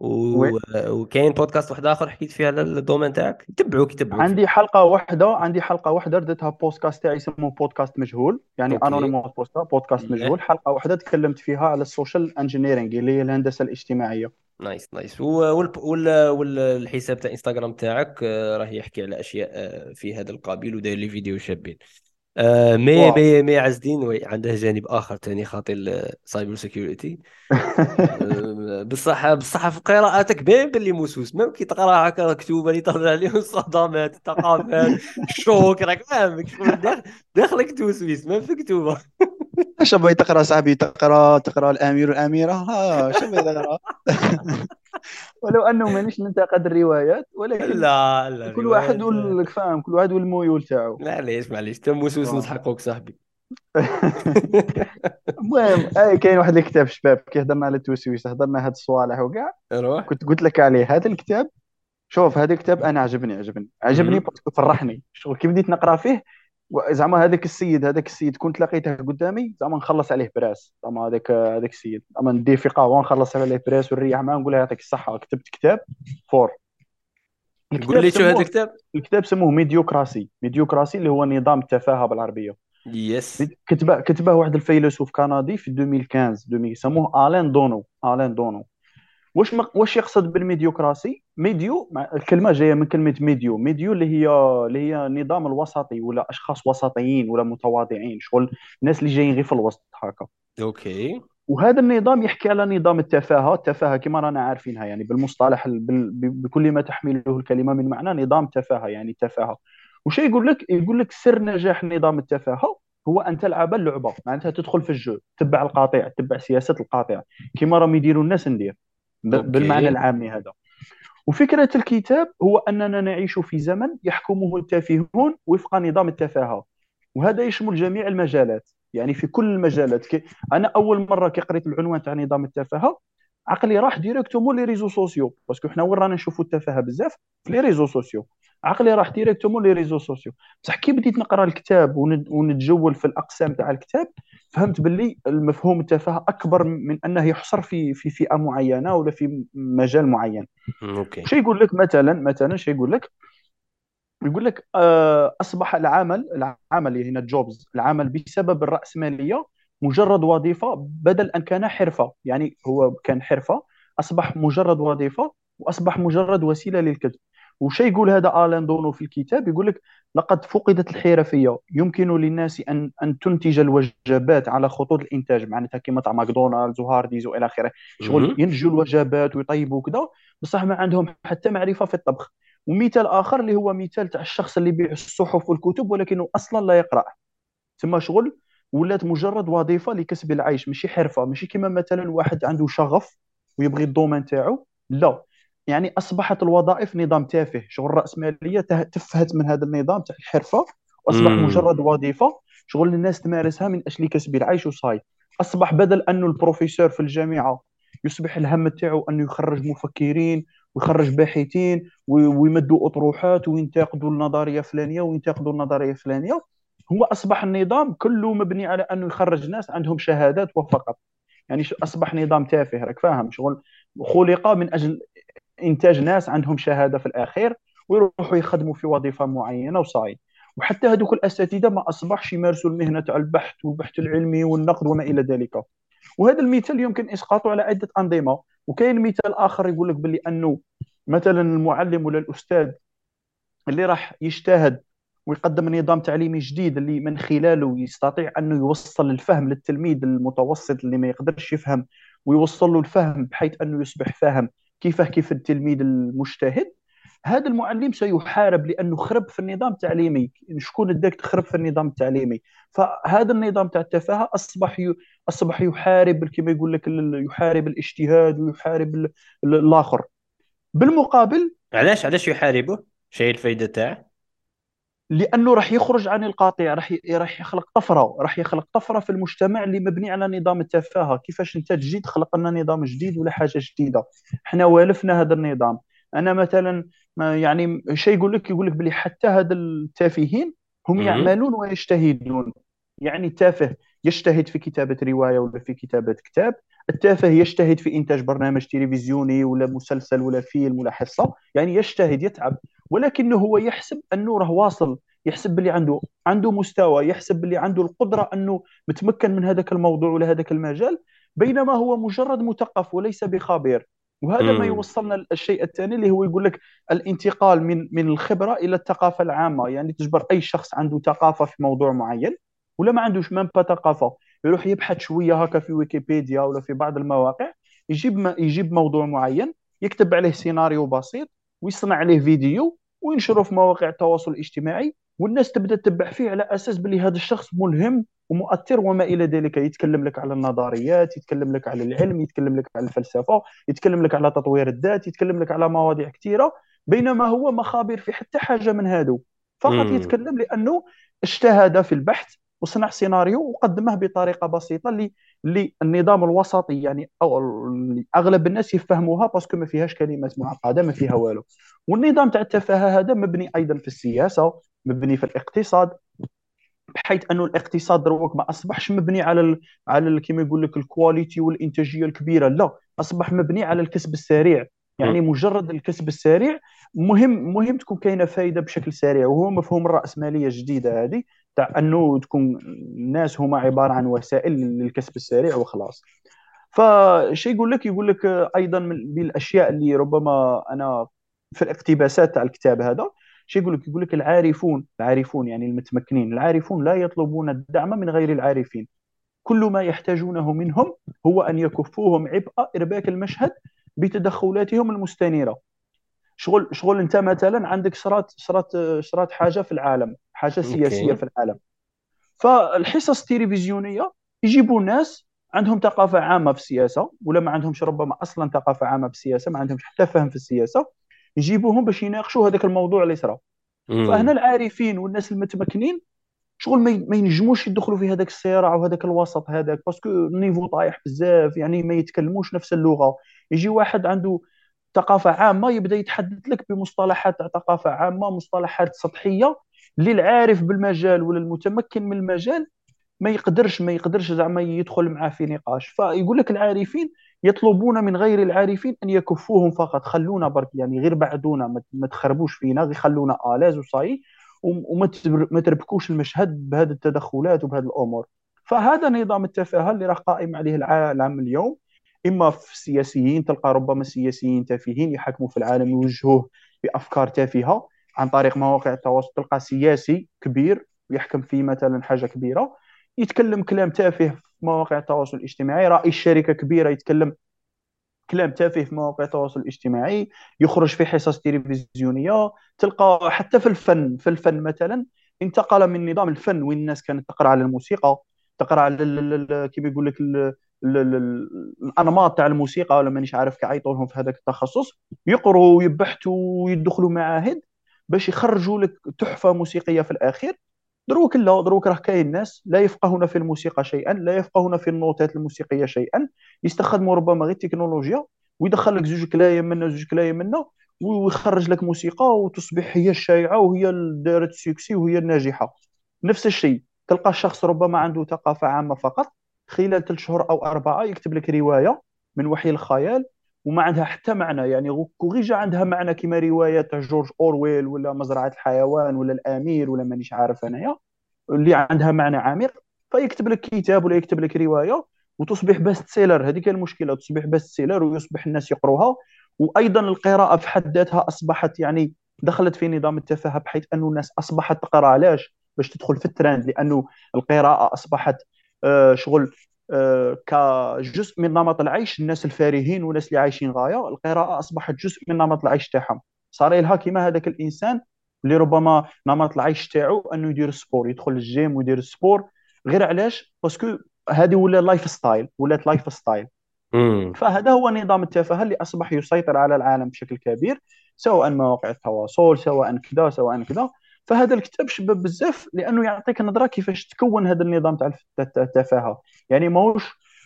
و... oui. وكاين بودكاست واحد آخر حكيت فيه على ال domaine تاعك يتبعوك يتبعوك عندي حلقة واحدة عندي حلقة واحدة ردتها بودكاست تاعي اسمه بودكاست مجهول يعني. anonymous بوستا بودكاست. مجهول حلقة واحدة تكلمت فيها على ال social engineering اللي هي الهندسة الاجتماعية nice nice وال... وال... والحساب تاع انستغرام تاعك راه يحكي على أشياء آه، في هذا القابل وداير les vidéos شابين آه، مي واو. مي مي عز الدين عنده جانب آخر ثاني خاطي ال cyber security *laughs* آه، بصح بصح في قراءتك باين باللي موسوس ميم كي تقرا هكا مكتوبة اللي طلع عليهم الصدمات *laughs* الثقافات ال choc راك فاهم شغل داخل- داخلك توسويس ما في كتوبه اش بغي تقرأ صاحبي؟ تقرا تقرأ الأمير والاميره ها اش بغي تقرأ؟ *laughs* ولو أنه مانيش ننتقد الروايات ولكن لا لا كل واحد وال- فاهم كل واحد والميول تاعو معليش معليش. انت موسوس. نسحقوك صاحبي. *laughs* المهم أي كاين واحد الكتاب شباب كي هضرنا على التوسويس هضرنا هاد الصوالح وكاع. كنت قلت لك عليه هذا الكتاب شوف هذا الكتاب أنا عجبني عجبني. عجبني. parce que فرحني. شغل كي بديت نقرأ فيه زعما هذاك السيد هذاك السيد كنت لقيته قدامي زعما نخلص عليه presse. زعما هذاك هذاك السيد. زعما نديه في قهوة ونخلص عليه presse ونريح معاه ونقول له يعطيك الصحة. كتبت كتاب fort. قول لي شو هذا الكتاب؟ الكتاب سموه médiocratie. médiocratie اللي هو نظام التفاهه بالعربيه yes كتبه كتبه واحد الفيلسوف كندي في 2015 2000 سموه آلين دونو. آلين دونو. واش م... واش يقصد بال médiocratie؟ médio. الكلمة جاية من كلمة médio. médio اللي هي اللي هي النظام الوسطي ولا أشخاص وسطيين ولا متواضعين شغل الناس اللي جايين غير في الوسط هكا. OK. وهذا النظام يحكي على نظام التفاهة. التفاهة كما رانا عارفينها يعني بالمصطلح ال- بال... بكل ما تحمله الكلمة من معنى نظام تفاهة يعني تفاهة. وش يقول لك؟ يقول لك سر نجاح نظام التفاهة هو أن تلعب اللعبة. معناتها تدخل في الجو تتبع القطيع تتبع سياسة القطيع. كما راهم يديروا الناس ندير. بالمعنى OK. العامي هذا. وفكرة الكتاب هو أننا نعيش في زمن يحكمه التافهون وفق نظام التفاهة وهذا يشمل جميع المجالات. يعني في كل المجالات. كي أنا أول مرة كي قريت العنوان تاع نظام التفاهة عقلي راح directement les réseaux sociaux parce que حنا وين رانا نشوفوا التفاهة بزاف؟ في les réseaux sociaux عقلي راح directement les réseaux sociaux. بصح كي بديت نقرا الكتاب ون- ونتجول في الأقسام تاع الكتاب فهمت باللي المفهوم التفاهة أكبر من أنه يحصر في في فئة معينة ولا في مجال معين. OK. شو يقول لك مثلا مثلا شو يقول لك يقول لك آه، أصبح العمل العمل هنا ال jobs العمل بسبب الرأسمالية مجرد وظيفة بدل أن كان حرفة. يعني هو كان حرفة أصبح مجرد وظيفة وأصبح مجرد وسيلة للكسب وش يقول هذا آلان دونو في الكتاب يقول لك لقد فقدت الحرفية. يمكن للناس أن أن تنتج الوجبات على خطوط الإنتاج معناتها كما تاع ماكدونالدز وهارديز وإلى آخره. شغل. ينتجوا الوجبات ويطيبوا كذا بصح ما عندهم حتى معرفة في الطبخ. ومثال آخر اللي هو مثال تاع الشخص اللي يبيع الصحف والكتب ولكنه أصلا لا يقرأ. تسمى شغل ولات مجرد وظيفة لكسب العيش ماشي حرفة ماشي كما مثلا واحد عنده شغف ويبغي ال domaine تاعو. لا. يعني أصبحت الوظائف نظام تافه شغل الراسماليه تفهت من هذا النظام تاع الحرفة وأصبح مم. مجرد وظيفة شغل الناس تمارسها من أجل كسب العيش وصاي. أصبح بدل انه البروفيسور في الجامعة يصبح الهم تاعو انه يخرج مفكرين ويخرج باحثين وي- ويمدوا أطروحات وينتقدوا النظرية فلانيه وينتقدوا النظرية فلانيه هو أصبح النظام كله مبني على انه يخرج ناس عندهم شهادات وفقط. يعني أصبح نظام تافه راك فاهم؟ شغل خلق من أجل إنتاج ناس عندهم شهادة في الأخير ويروحوا يخدموا في وظيفة معينة وصاي وحتى هذوك الأساتذة ما أصبحش يمارسوا المهنة تاع البحث والبحث العلمي والنقد وما إلى ذلك. وهذا المثال يمكن إسقاطه على عدة أنظمة. وكاين مثال آخر يقول لك باللي أنه مثلا المعلم ولا الأستاذ اللي راح يجتهد ويقدم نظام تعليمي جديد اللي من خلاله يستطيع أنه يوصل الفهم للتلميذ المتوسط اللي ما يقدرش يفهم ويوصل له الفهم بحيث أنه يصبح فاهم. كيفه كيف التلميذ المجتهد؟ هذا المعلم سيحارب لأنه خرب في النظام التعليمي. شكون اداك تخرب في النظام التعليمي؟ فهذا النظام تاع التفاهة أصبح ي... أصبح يحارب كما يقول لك يحارب الاجتهاد ويحارب ال- ال- الآخر. بالمقابل علاش علاش يحاربه شاي الفايدة تاعه؟ لأنه راح يخرج عن القاطع راح راح يخلق طفرة راح يخلق طفرة في المجتمع اللي مبني على نظام التفاهة. كيفاش أنت تجي تخلق لنا نظام جديد ولا حاجة جديدة؟ إحنا والفنا هذا النظام. أنا مثلا يعني شيء يقول لك يقول لك بلي حتى هذا التافهين هم. يعملون ويجتهدون. يعني التافه يجتهد في كتابة رواية ولا في كتابة كتاب. التافه يجتهد في إنتاج برنامج تلفزيوني ولا مسلسل ولا فيلم ولا حصة. يعني يجتهد يتعب. ولكنه هو يحسب أنه راه واصل. يحسب باللي عنده عنده مستوى. يحسب باللي عنده القدرة أنه متمكن من هذاك الموضوع ولا هذاك المجال. بينما هو مجرد مثقف وليس بخبير. وهذا ما. يوصلنا للشيء الثاني اللي هو يقول لك الانتقال من من الخبرة إلى الثقافة العامة. يعني تجبر أي شخص عنده ثقافة في موضوع معين. ولا ما عندوش مام با ثقافة يروح يبحث شوية هكا في ويكيبيديا ولا في بعض المواقع يجيب ما يجيب موضوع معين يكتب عليه سيناريو بسيط ويصنع عليه فيديو وينشره في مواقع التواصل الاجتماعي والناس تبدأ تتبع فيه على أساس بلي هذا الشخص ملهم ومؤثر وما إلى ذلك يتكلم لك على النظريات يتكلم لك على العلم يتكلم لك على الفلسفة يتكلم لك على تطوير الذات يتكلم لك على مواضيع كثيره بينما هو ما خابر في حتى حاجة من هادو فقط. يتكلم لأنه اجتهد في البحث وصنع سيناريو وقدمه بطريقة بسيطة اللي اللي النظام الوسطي يعني أو أغلب الناس يفهموها parce que ما فيهاش كلمات معقدة ما فيها والو. والنظام تاع التفاهة هذا مبني أيضا في السياسة مبني في الاقتصاد بحيث أنه الاقتصاد دروك ما أصبحش مبني على ال على كما يقول لك الكواليتي والإنتاجية الكبيرة لا أصبح مبني على الكسب السريع. يعني مجرد الكسب السريع مهم مهم تكون كاينة فائده بشكل سريع وهو مفهوم الرأسمالية الجديدة هذه. تاع أنه تكون الناس هما عبارة عن وسائل للكسب السريع وخلاص. فشي يقول لك يقول لك أيضا من الاشياء اللي ربما أنا في الاقتباسات تاع الكتاب هذا شي يقول لك يقول لك العارفون العارفون يعني المتمكنين العارفون لا يطلبون الدعم من غير العارفين. كل ما يحتاجونه منهم هو أن يكفوهم عبء إرباك المشهد بتدخلاتهم المستنيرة. شغل شغل انت مثلا عندك صرات صرات صرات حاجة في العالم حاجة سياسية في العالم. فالحصص التلفزيونية يجيبوا ناس عندهم ثقافة عامة في السياسة ولا ما عندهمش ربما أصلا ثقافة عامة في السياسة ما عندهمش حتى فهم في السياسة يجيبوهم باش يناقشوا هذاك الموضوع اللي صرا. فهنا العارفين والناس المتمكنين شغل ما ينجموش يدخلوا في هذاك الصراع وهذاك الوسط هذاك parce que ال niveau طايح بزاف يعني ما يتكلموش نفس اللغة. يجي واحد عنده ثقافة عامة يبدأ يتحدث لك بمصطلحات تاع ثقافة عامة مصطلحات سطحية. اللي العارف بالمجال ولا المتمكن من المجال ما يقدرش ما يقدرش زعما يدخل معاه في نقاش. فيقول لك العارفين يطلبون من غير العارفين أن يكفوهم فقط. خلونا برك يعني غير بعدونا ما تخربوش فينا غير خلونا آلاز وصاي وما تربكوش المشهد بهذه التدخلات وبهذه الأمور. فهذا نظام التفاهة اللي راه قائم عليه العالم اليوم. إما في السياسيين تلقى ربما سياسيين تافهين يحكموا في العالم يوجهوه بأفكار تافهة عن طريق مواقع التواصل. تلقى سياسي كبير يحكم في مثلا حاجة كبيرة يتكلم كلام تافه في مواقع التواصل الاجتماعي. رئيس شركة كبيرة يتكلم كلام تافه في مواقع التواصل الاجتماعي. يخرج في حصص تلفزيونية. تلقى حتى في الفن في الفن مثلا انتقل من نظام الفن وين الناس كانت تقرأ على الموسيقى تقرأ على كيف يقول لك الانماط تاع الموسيقى ولا مانيش عارف كيعيطوا لهم في هذاك التخصص. يقروا ويبحثوا ويدخلوا معاهد باش يخرجوا لك تحفة موسيقية في الأخير. دروك لا دروك راه كاين ناس لا يفقهون في الموسيقى شيئا لا يفقهون في النوتات الموسيقية شيئا. يستخدموا ربما غير التكنولوجيا ويدخل لك زوج كلايم منا زوج كلايم منا ويخرج لك موسيقى وتصبح هي الشائعة وهي دارت succès وهي الناجحة. نفس الشيء تلقى الشخص ربما عنده ثقافة عامة فقط خلال ثلاث شهور أو أربعة يكتب لك رواية من وحي الخيال وما عندها حتى معنى. يعني غير جا عندها معنى كما رواية تاع جورج أورويل ولا مزرعة الحيوان ولا الأمير ولا مانيش عارف أنايا. اللي عندها معنى عميق فيكتب لك كتاب ولا يكتب لك رواية وتصبح best seller هذيك المشكلة تصبح best seller ويصبح الناس يقروها. وأيضا القراءة في حد ذاتها أصبحت يعني دخلت في نظام التفاهة بحيث أنه الناس أصبحت تقرأ علاش؟ باش تدخل في الترند لأنه القراءة أصبحت شغل آه كجزء من نمط العيش الناس الفارهين والناس اللي عايشين غاية. القراءة أصبحت جزء من نمط العيش تاعهم. صار لها كيما هذاك الإنسان اللي ربما نمط العيش تاعو أنه يدير sport يدخل الجيم ويدير sport. غير علاش؟ parce que هذه ولا lifestyle ولات lifestyle فهذا هو نظام التفاهه اللي أصبح يسيطر على العالم بشكل كبير؟ سواء مواقع التواصل سواء كذا سواء كذا. فهذا الكتاب شباب بزاف لأنه يعطيك نظرة كيفاش تكون هذا النظام تاع التفاهه يعني ماهوش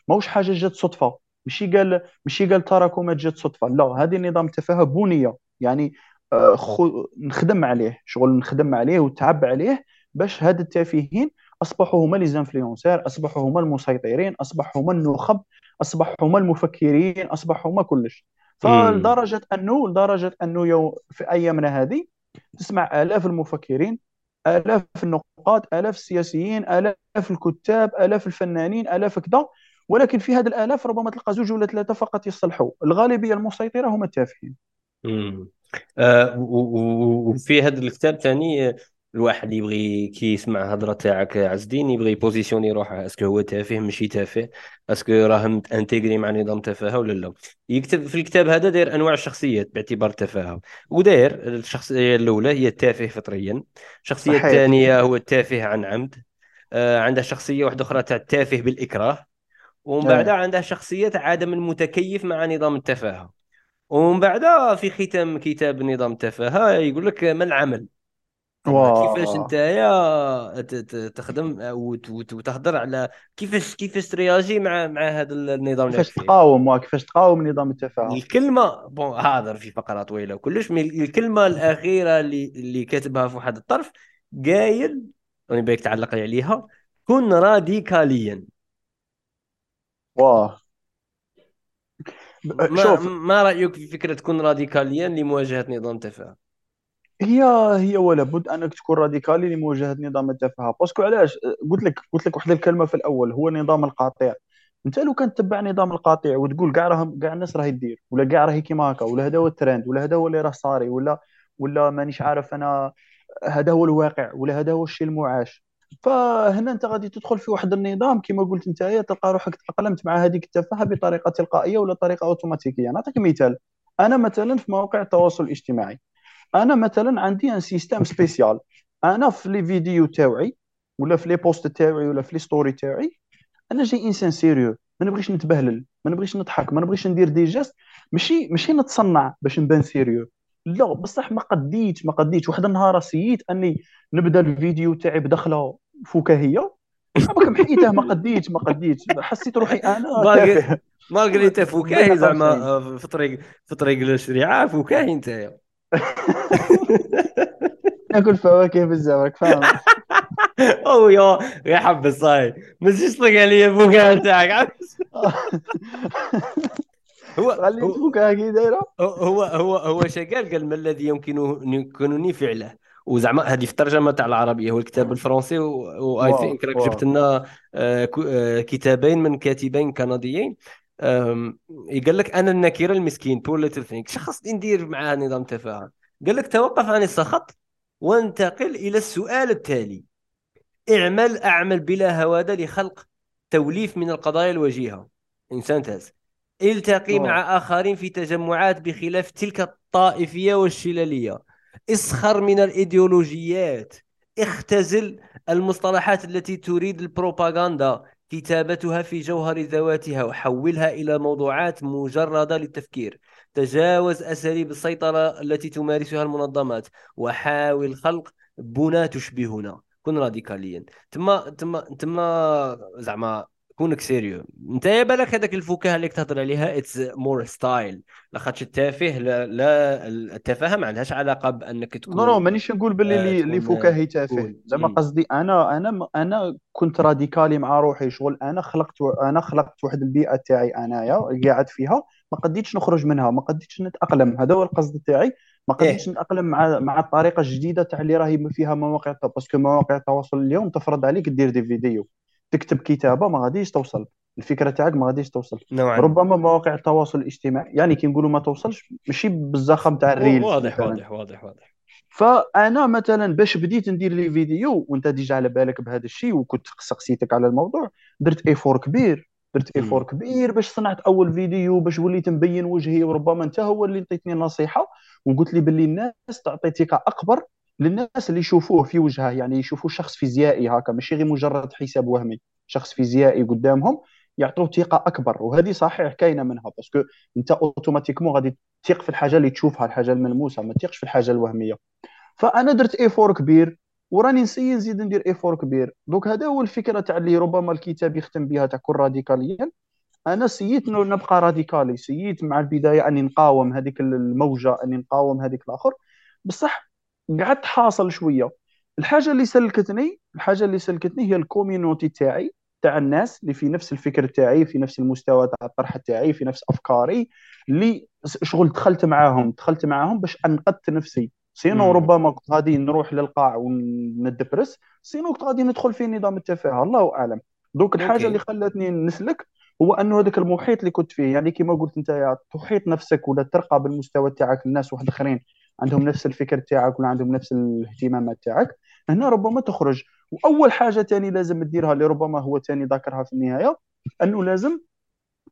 ماهوش حاجة جات صدفة. ماشي قال ماشي قال تراكمات جات صدفة. لا هذه نظام التفاهه بنية. يعني آه، خو... نخدم عليه شغل نخدم عليه وتعب عليه باش هاد التافهين أصبحوا هما لي زانفلونسير أصبحوا هما المسيطرين أصبحوا هما النخب أصبحوا هما المفكرين أصبحوا هما كلش. فلدرجة انه لدرجة أنه يوم في أيامنا هذه تسمع آلاف المفكرين آلاف النقاد آلاف السياسيين آلاف الكتاب آلاف الفنانين آلاف كذا. ولكن في هذه الآلاف ربما تلقى زوج ولا ثلاثة فقط يصلحوا. الغالبية المسيطرة هم التافهين. آه وفي هذا الكتاب ثاني الواحد يبغي كي يسمع الهضرة تاعك عز الدين يبغي ي positionner روحه. est-ce que هو تافه ماشي تافه؟ est-ce que راه intégré مع نظام تفاهة ولا لا؟ يكتب في الكتاب هذا داير أنواع الشخصيات باعتبار التفاهه وداير الشخصية الأولى هي التافه فطريا. الشخصية صحيح. الثانية هو التافه عن عمد. آه عنده شخصية واحدة أخرى تاع التافه بالإكراه. ومن بعدها عنده شخصية عدم المتكيف مع نظام التفاهة. ومن بعد في ختام كتاب نظام التفاهه يقول لك ما العمل؟ كيفاش نتايا تخدم وتهضر على كيفاش كيفاش ترياجي مع مع هذا النظام كيفاش تقاوم وكيفاش تقاوم نظام التفاهم الكلمة بون هذا في فقره طويلة وكلش من الكلمة الأخيرة اللي اللي كاتبها في واحد الطرف قايل راني بالك تعلق عليها كن راديكاليا. واه شوف. ما رأيك في فكرة تكون راديكاليا لمواجهة نظام التفاهة هي هي ولا بد أنك تكون راديكالي لمواجهة نظام التفاهه parce que علاش؟ قلت لك قلت لك واحد الكلمة في الأول هو نظام القطيع. أنت لو كان تتبع نظام القطيع وتقول كاع راه كاع الناس راهي دير ولا كاع راهي كيما هكا ولا هذا هو الترند ولا هذا هو اللي راه صاري ولا ولا مانيش عارف أنا هذا هو الواقع ولا هذا هو الشيء المعاش. فهنا أنت غادي تدخل في واحد النظام كما قلت أنت تلقى روحك تاقلمت مع هذيك التفاهة بطريقة تلقائية ولا طريقة أوتوماتيكية. نعطيك مثال. أنا مثلا في مواقع التواصل الاجتماعي. أنا مثلا عندي un système spécial أنا في les vidéos تاوعي ولا في les posts تاوعي ولا في les stories تاوعي أنا جاي إنسان sérieux ما نبغيش نتبهلل ما نبغيش نضحك ما نبغيش ندير des gestes ماشي ماشي نتصنع باش نبان sérieux لا بصح ما قديتش ما قديتش واحد النهار سييت أني نبدا الفيديو تاعي بدخله فكاهيه باك محيته ما قديتش ما قديتش حسيت روحي أنا *laughs* مالغري فكاهي *laughs* زعما *laughs* في طريق في طريق الشريعة فكاهي أنت. *laughs* ناكل فواكه بزاف راك فاهم؟ *laughs* أو يا يا حب صاي ما تجيش طلق عليا الفكاهه تاعك هو خلي كي دايره هو هو هو شقال قال ما الذي يمكن يمكنني فعله؟ وزعما هذه في الترجمة تاع العربية هو الكتاب الفرنسي واي ثينك راك جبت لنا آه، آه، كتابين من كاتبين كنديين. قال لك أنا النكيره المسكين بور ليتل ثينك شخص ندير معاه نظام تفاهم. قال لك توقف عن السخط وانتقل إلى السؤال التالي. اعمل أعمل بلا هوادة لخلق توليف من القضايا الوجيهة. انسان تاز التقي أوه. مع آخرين في تجمعات بخلاف تلك الطائفية والشلاليه اسخر من الإيديولوجيات. اختزل المصطلحات التي تريد البروباغندا. كتابتها في جوهر ذواتها وحولها إلى موضوعات مجردة للتفكير. تجاوز أساليب السيطرة التي تمارسها المنظمات وحاول خلق بنى تشبهنا. كن راديكاليا. تما تما تما زعما كونك sérieux. انت يا بالك هذاك الفكاهه اللي تهضر عليها c'est mon style لاخاطش التافه لا, لا التفاهة ما عندهاش علاقة بأنك تكون non non مانيش نقول باللي اللي فكاهي تافه. زعما قصدي أنا أنا أنا كنت راديكالي مع روحي شغل أنا خلقت أنا خلقت واحد البيئة تاعي أنايا قاعد فيها. ما قديتش نخرج منها ما قديتش نتأقلم. هذا هو القصد تاعي. ما قدرتش إيه؟ نتأقلم مع مع الطريقة الجديدة تاع اللي راهي فيها مواقع parce que مواقع التواصل اليوم تفرض عليك دير des vidéos. تكتب كتابة ما غاديش توصل الفكرة تاعك ما غاديش توصل. نوعا. ربما مواقع التواصل الاجتماعي يعني كي نقولوا ما توصلش ماشي بالزخم تاع ال reel واضح واضح واضح واضح. فأنا مثلا باش بديت ندير les vidéos وأنت déjà على بالك بهذا الشيء وكنت سقسيتك على الموضوع درت effort كبير درت effort كبير باش صنعت أول فيديو باش وليت نبين وجهي وربما أنت هو اللي عطيتني نصيحة وقلت لي باللي الناس تعطي ثقة أكبر للناس اللي يشوفوه في وجهه يعني يشوفوا شخص فيزيائي هكا ماشي غير مجرد حساب وهمي. شخص فيزيائي قدامهم يعطوه ثقة أكبر وهذه صحيح كاينة منها parce que أنت automatiquement غادي تثق في الحاجة اللي تشوفها الحاجة الملموسة ما تثقش في الحاجة الوهمية. فأنا درت effort كبير وراني نسيي نزيد ندير effort كبير. donc هذا هو الفكرة تاع اللي ربما الكتاب يختم بها تاع كل راديكاليا أنا سييت نبقى راديكالي سييت مع البداية أني نقاوم هذيك الموجة أني نقاوم هذيك الآخر. بصح قعدت حاصل شوية. الحاجة اللي سلكتني الحاجة اللي سلكتني هي ال community تاعي تاع الناس اللي في نفس الفكر تاعي في نفس المستوى تاع الطرح تاعي في نفس أفكاري اللي شغل دخلت معاهم دخلت معاهم باش أنقذت نفسي. sinon ربما كنت غادي نروح للقاع وندبرس sinon كنت غادي ندخل في نظام التفاهه الله أعلم. donc الحاجة اللي خلتني نسلك هو أنه هذاك المحيط اللي كنت فيه يعني كما قلت أنت تحيط نفسك ولا ترقى بالمستوى تاعك الناس واحد آخرين عندهم نفس الفكر تاعك ولا عندهم نفس الاهتمامات تاعك هنا ربما تخرج. وأول حاجة ثاني لازم تديرها اللي ربما هو ثاني ذكرها في النهاية أنه لازم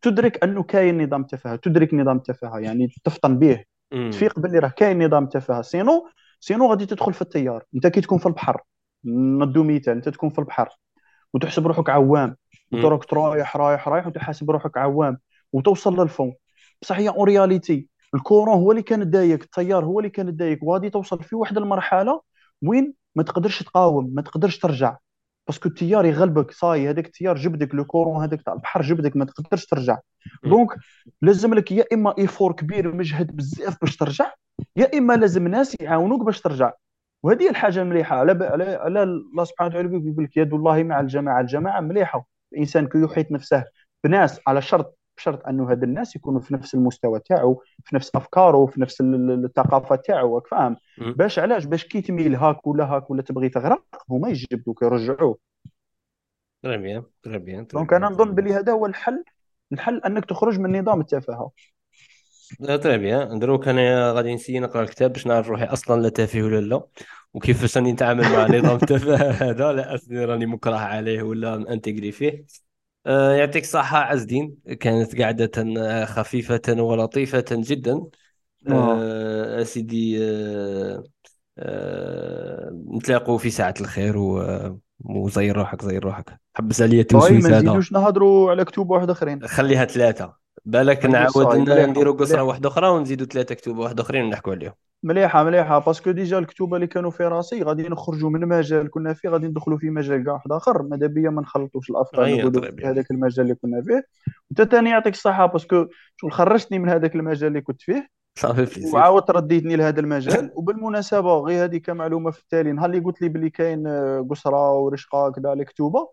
تدرك أنه كاين نظام تفاهة تدرك نظام تفاهة يعني تفطن به. تفيق باللي راه كاين نظام تفاهة. sinon sinon غادي تدخل في التيار. أنت كي تكون في البحر ندو مثال أنت تكون في البحر وتحسب روحك عوام. وتراك رايح رايح رايح وتحاسب روحك عوام وتوصل لل fond بصح هي en réalité ال courant هو اللي كان دايك التيار هو اللي كان دايك وغادي توصل في واحد المرحلة وين ما تقدرش تقاوم ما تقدرش ترجع. parce que التيار يغلبك صاي هذاك التيار جبدك le courant هذاك تاع البحر جبدك ما تقدرش ترجع. donc لازم لك يا إما effort كبير مجهد بزاف باش ترجع يا إما لازم ناس يعاونوك باش ترجع. وهذه الحاجة المليحة على على على الله سبحانه وتعالى يقول لك يد الله مع الجماعة الجماعة مليحة. الإنسان كي يحيط نفسه بناس على شرط بشرط أنه هاد الناس يكونوا في نفس المستوى تاعو في نفس أفكاره في نفس الثقافة تاعو راك فاهم؟ باش علاش؟ باش كي تميل هاك ولا هاك ولا تبغي تغرق هما يجبدوك يرجعوه très bien très bien donc أنا نظن بلي هذا هو الحل الحل أنك تخرج من نظام التفاهة. لا très bien دروك أنا غادي نسي نقرأ الكتاب باش نعرف روحي أصلا لا تافه ولا لا. وكيفاش راني نتعامل مع نظام التفاهة هذا؟ لا اصلي راني مكره عليه ولا intégré فيه. يعطيك الصحة عز الدين كانت قعدة خفيفة ولطيفة جدا. آه سيدي آه آه نتلاقوا في ساعة الخير و وزير روحك زير روحك. حبس عليا توسويس طيب، ما نزيدوش نهضروا على كتب واحد آخرين. خليها ثلاثة. بالك نعاود نديروا قصرة واحدة أخرى ونزيدوا ثلاثة كتب واحد أخرين ونحكوا عليهم. مليحة مليحة parce que déjà الكتب اللي كانوا في راسي غادي نخرجوا من مجال كنا فيه غادي ندخلوا في مجال كاع واحد آخر. ماذا بيا ما نخلطوش الأفكار أيوة، نقولوا طيب. في هذاك المجال اللي كنا فيه. وانت ثاني يعطيك الصحة parce que شغل خرجتني من هذاك المجال اللي كنت فيه. صافي وعاود رديتني لهذا المجال. *laughs* وبالمناسبة غير هذه كمعلومة في التالي نهار اللي قلت لي بلي كاين آه، قسرة ورشقة كذا الكتوبه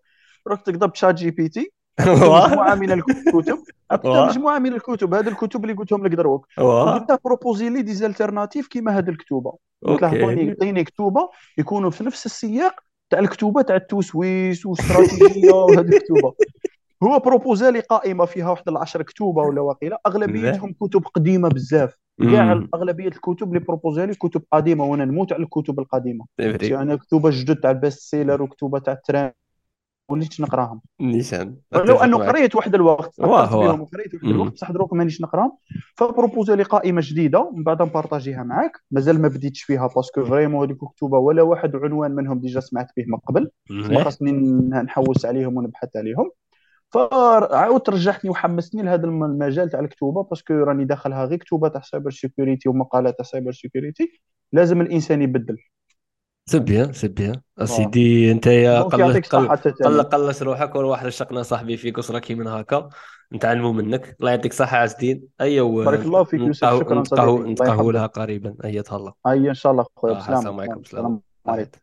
رحت تقدر ب ChatGPT. مجموعة من الكتب مجموعة من الكتب هذه الكتب اللي قلتهم لك دروك. قلت له proposer لي des alternatives كيما هذه الكتوبة. قلت له عطيني كتوبة يكونوا في نفس السياق تاع الكتوبة تاع التوسويس واستراتيجيه *laughs* وهذه الكتوبة. هو proposa لي قائمة فيها واحد العشر كتوبة ولا واقيلا. أغلبيتهم كتب قديمة بزاف. كاع أغلبية الكتب اللي proposa لي كتب قديمة وأنا نموت على الكتب القديمة. يعني كتب جدد تاع ال best seller وكتبه تاع التران وليت نقراهم. نيشان لو أنه قريت واحد الوقت واه قريت واحد الوقت بصح دروك مانيش نقراهم. ف proposa لي قائمه جديده من بعد نبارطاجيها معاك. مازال ما بديتش فيها parce que vraiment هذيك مكتوبه ولا واحد عنوان منهم déjà سمعت به من قبل. ما خاصني نحوس عليهم ونبحث عليهم. فعاودت رجعتني وحمستني لهذا المجال تاع الكتوبة parce que راني داخلها غير كتوبة تاع cyber security ومقالات تاع cyber security لازم الإنسان يبدل. c'est bien c'est bien أسيدي أنت يا قل قل قلص روحك واحد رشقنا صاحبي في قصره كي من هكا نتعلموا منك. الله يعطيك الصحه عز الدين ايوا بارك الله فيك يوسف. شكرا نتقهو لها قريبا. ايتها الله أي إن شاء الله خويا السلام عليكم. السلام عليكم.